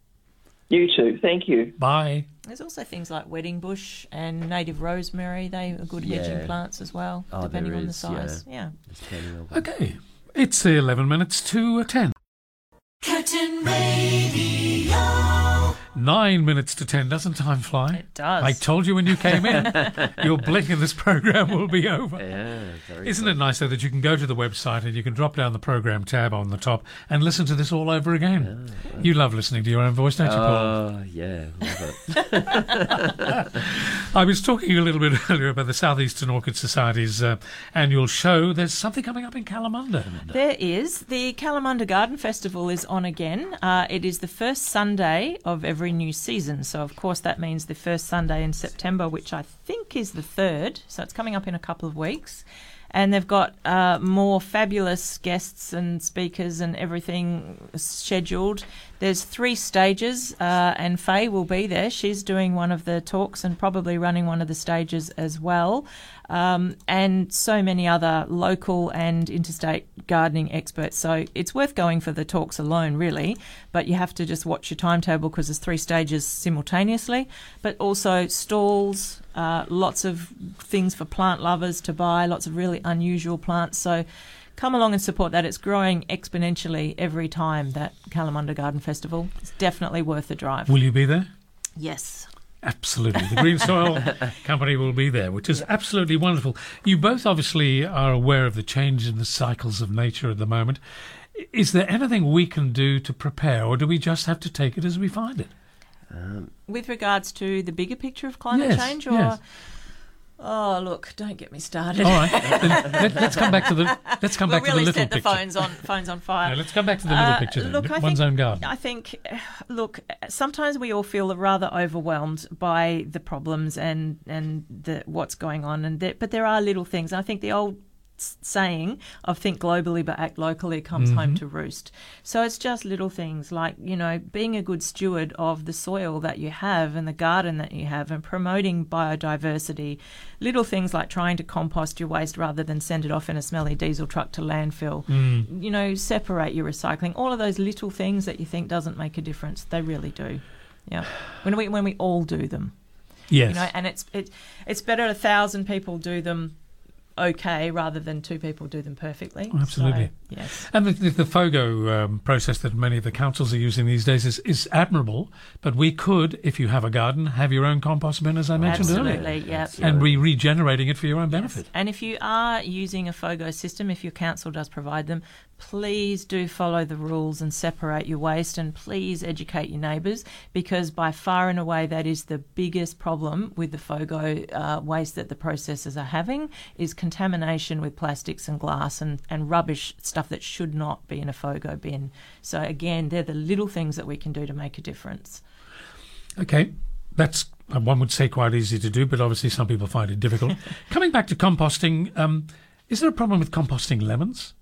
You too. Thank you. Bye. There's also things like wedding bush and native rosemary. They are good hedging Yeah. plants as well, Oh, depending there on the is, yeah. size. Yeah. Depending on- Okay. It's 11 minutes to 10. Nine minutes to 10. Doesn't time fly? It does. I told you when you came in. Your blink and this program will be over. Yeah, very Isn't it nice, though, that you can go to the website and you can drop down the program tab on the top and listen to this all over again? You love listening to your own voice, don't you, Paul? Oh, yeah, love it. I was talking a little bit earlier about the Southeastern Orchid Society's uh, annual show. There's something coming up in Kalamunda. There is. The Kalamunda Garden Festival is on again. Uh, it is the first Sunday of every new season. So, of course, that means the first Sunday in September, which I think is the third. So, it's coming up in a couple of weeks. And they've got uh, more fabulous guests and speakers and everything scheduled. There's three stages, uh, and Faye will be there. She's doing one of the talks and probably running one of the stages as well. Um, and so many other local and interstate gardening experts. So it's worth going for the talks alone, really. But you have to just watch your timetable because there's three stages simultaneously. But also stalls, uh, lots of things for plant lovers to buy, lots of really unusual plants. So come along and support that. It's growing exponentially every time that Kalamunda Garden Festival. It's definitely worth the drive. Will you be there? Yes. Absolutely. The Green Soil Company will be there, which is absolutely wonderful. You both obviously are aware of the change in the cycles of nature at the moment. Is there anything we can do to prepare, or do we just have to take it as we find it? Um, With regards to the bigger picture of climate Yes, change, or yes. Oh, look, don't get me started. All right, let, us come back to the let's come we'll back to the little set the picture. phones on phones on fire. No, let's come back to the little Uh, picture then. Look, I One's think, own garden. I think, look, sometimes we all feel rather overwhelmed by the problems and and the what's going on, and there, but there are little things. I think the old saying of think globally but act locally comes home Mhm. to roost. So it's just little things like, you know, being a good steward of the soil that you have and the garden that you have and promoting biodiversity. Little things like trying to compost your waste rather than send it off in a smelly diesel truck to landfill. Mm. You know, separate your recycling. All of those little things that you think doesn't make a difference, they really do. Yeah. When we when we all do them. Yes. You know, and it's it, it's better a thousand people do them okay rather than two people do them perfectly. Absolutely. So, yes. And the, the, the FOGO um, process that many of the councils are using these days is, is admirable. But we could, if you have a garden, have your own compost bin, as I mentioned earlier. Absolutely, yeah. And be regenerating it for your own benefit. And if you are using a FOGO system, if your council does provide them, please do follow the rules and separate your waste and please educate your neighbours because by far and away that is the biggest problem with the FOGO uh, waste that the processors are having is contamination with plastics and glass and, and rubbish stuff that should not be in a FOGO bin. So again, they're the little things that we can do to make a difference. Okay, that's uh, one would say quite easy to do, but obviously some people find it difficult. Coming back to composting, um, is there a problem with composting lemons?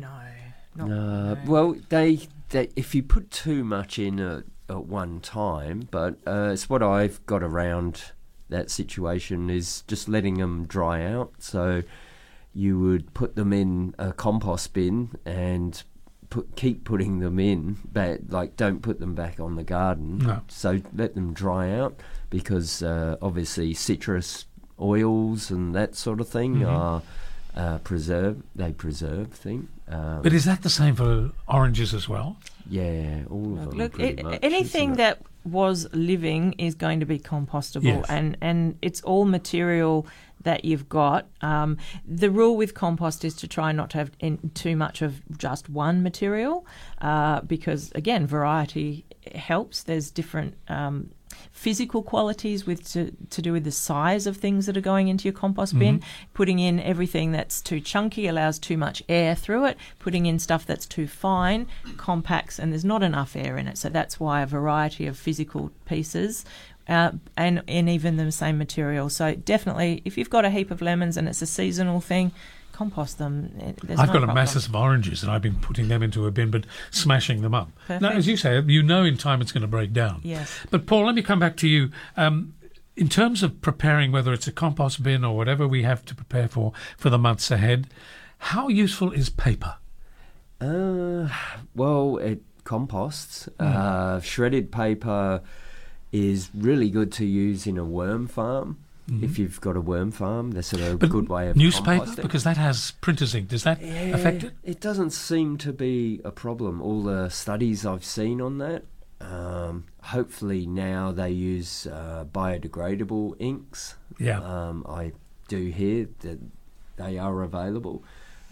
No. Uh, well, they, they if you put too much in at, at one time, but uh, it's what I've got around that situation is just letting them dry out. So you would put them in a compost bin and put keep putting them in, but like don't put them back on the garden. No. So let them dry out because uh, obviously citrus oils and that sort of thing Mhm. are uh, preserve. They preserve thing. Um, But is that the same for oranges as well? yeah, all of them. Look, it, much, anything that was living is going to be compostable, Yes. and and it's all material that you've got. Um, the rule with compost is to try not to have in, too much of just one material, uh, because again, variety helps. There's different. Um, Physical qualities with to, to do with the size of things that are going into your compost bin. Mhm. Putting in everything that's too chunky allows too much air through it. Putting in stuff that's too fine compacts, and there's not enough air in it. So that's why a variety of physical pieces. Uh, and and even the same material. So definitely, if you've got a heap of lemons and it's a seasonal thing, compost them. Eh, There's I've no got a problem. mass of oranges and I've been putting them into a bin but smashing them up. Now, as you say, you know in time it's going to break down. Yes. But Paul, let me come back to you. Um, in terms of preparing, whether it's a compost bin or whatever we have to prepare for for the months ahead, how useful is paper? Uh, well, it composts. Mm. Uh, shredded paper is really good to use in a worm farm. Mhm. If you've got a worm farm, that's a But good way of newspaper composting. because that has printer's ink. Does that affect it? It doesn't seem to be a problem. All the studies I've seen on that, um, hopefully now they use uh, biodegradable inks. Yeah. Um, I do hear that they are available.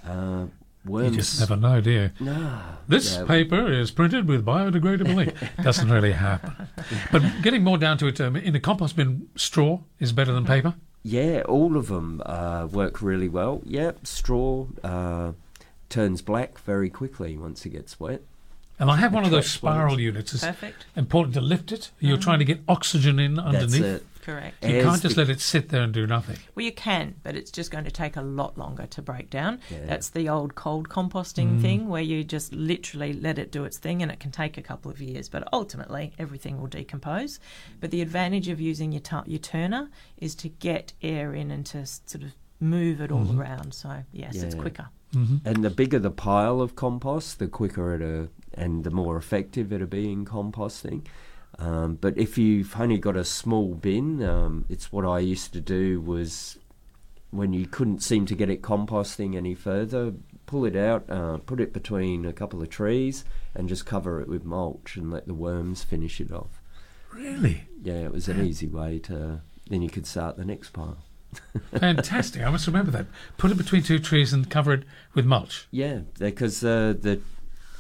Uh, You just never know, do you? No. This Yeah. paper is printed with biodegradable ink. Doesn't really happen. But getting more down to it, um, in a compost bin, straw is better than paper. Yeah, all of them uh, work really well. Yep, straw uh, turns black very quickly once it gets wet. And I have one of those Attracts worms. spiral units. It's Perfect. important to lift it. You're trying to get oxygen in underneath. it. Correct. You can't just the- let it sit there and do nothing. Well, you can, but it's just going to take a lot longer to break down. Yeah. That's the old cold composting Mm. thing where you just literally let it do its thing and it can take a couple of years, but ultimately everything will decompose. But the advantage of using your, tu- your turner is to get air in and to sort of move it all Mhm. around. So, yes, it's Yeah. quicker. And the bigger the pile of compost, the quicker it'll, and the more effective it'll be in composting. Um, but if you've only got a small bin, um, it's what I used to do was when you couldn't seem to get it composting any further, pull it out, uh, put it between a couple of trees, and just cover it with mulch and let the worms finish it off. Really? Yeah, it was an easy way to. Then you could start the next pile. Fantastic. I must remember that. Put it between two trees and cover it with mulch. Yeah, because uh, the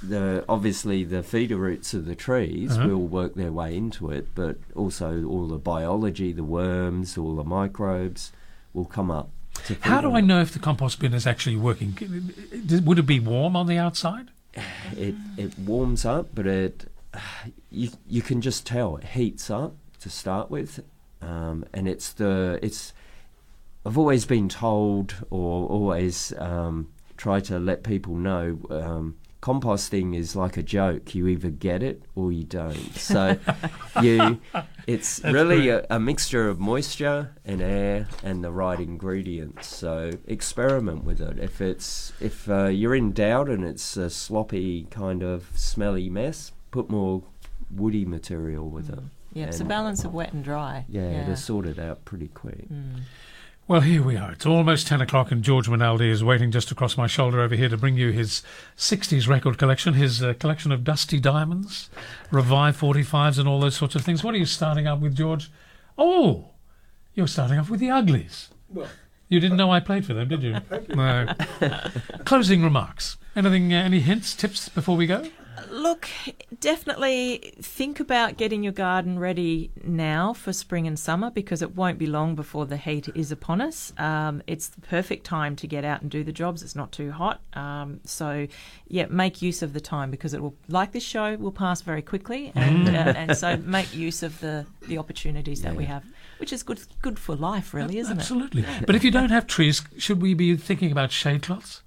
the obviously the feeder roots of the trees Uh-huh. will work their way into it, but also all the biology, the worms, all the microbes will come up. To How do I know if the compost bin is actually working? Would it be warm on the outside? It it warms up, but it you you can just tell it heats up to start with, um, and it's the it's. I've always been told, or always um, try to let people know, um, composting is like a joke. You either get it or you don't. So you, it's That's really a, a mixture of moisture and air and the right ingredients. So experiment with it. If it's if uh, you're in doubt and it's a sloppy kind of smelly mess, put more woody material with it. Yeah, it's a balance of wet and dry. Yeah, Yeah. to sort it out pretty quick. Well, here we are. It's almost 10 o'clock, and George Minaldi is waiting just across my shoulder over here to bring you his 60s record collection, his uh, collection of dusty diamonds, Revive 45s, and all those sorts of things. What are you starting up with, George? Oh, you're starting off with the Uglies. Well, You didn't know I played for them, did you? no. Closing remarks. Anything, uh, any hints, tips before we go? Look, definitely think about getting your garden ready now for spring and summer because it won't be long before the heat is upon us. Um, it's the perfect time to get out and do the jobs. It's not too hot. Um, so, yeah, make use of the time because it will, like this show, will pass very quickly. And, Mm. uh, and so make use of the, the opportunities that we have, which is good, good for life, really, isn't Absolutely. it? Absolutely. But if you don't have trees, should we be thinking about shade cloths?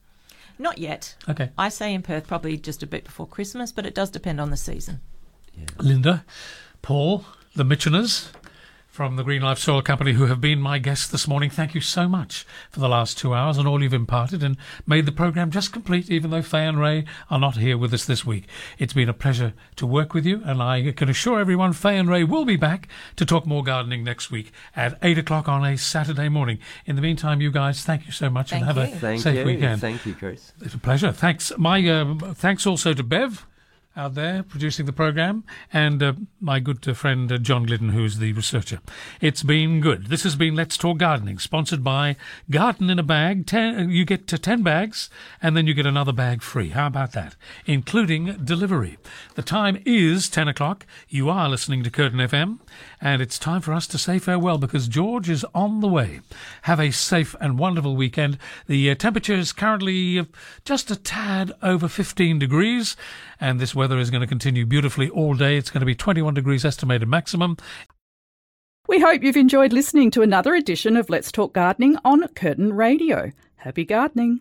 Not yet. Okay. I say in Perth probably just a bit before Christmas, but it does depend on the season. Linda, Paul, the Mitcheners from the Green Life Soil Company who have been my guests this morning. Thank you so much for the last two hours and all you've imparted and made the programme just complete, even though Faye and Ray are not here with us this week. It's been a pleasure to work with you, and I can assure everyone Faye and Ray will be back to talk more gardening next week at 8 o'clock on a Saturday morning. In the meantime, you guys, thank you so much Thank and have you. a Thank safe you. weekend. Thank you, Chris. It's a pleasure. Thanks. My um, thanks also to Bev out there producing the program and uh, my good uh, friend uh, John Glidden, who's the researcher. It's been good. This has been Let's Talk Gardening, sponsored by Garden in a Bag. Ten, you get to 10 bags and then you get another bag free. How about that? Including delivery. The time is 10 o'clock. You are listening to Curtin FM and it's time for us to say farewell because George is on the way. Have a safe and wonderful weekend. The uh, temperature is currently just a tad over 15 degrees, and this weather is going to continue beautifully all day. It's going to be 21 degrees estimated maximum. We hope you've enjoyed listening to another edition of Let's Talk Gardening on Curtin Radio. Happy gardening.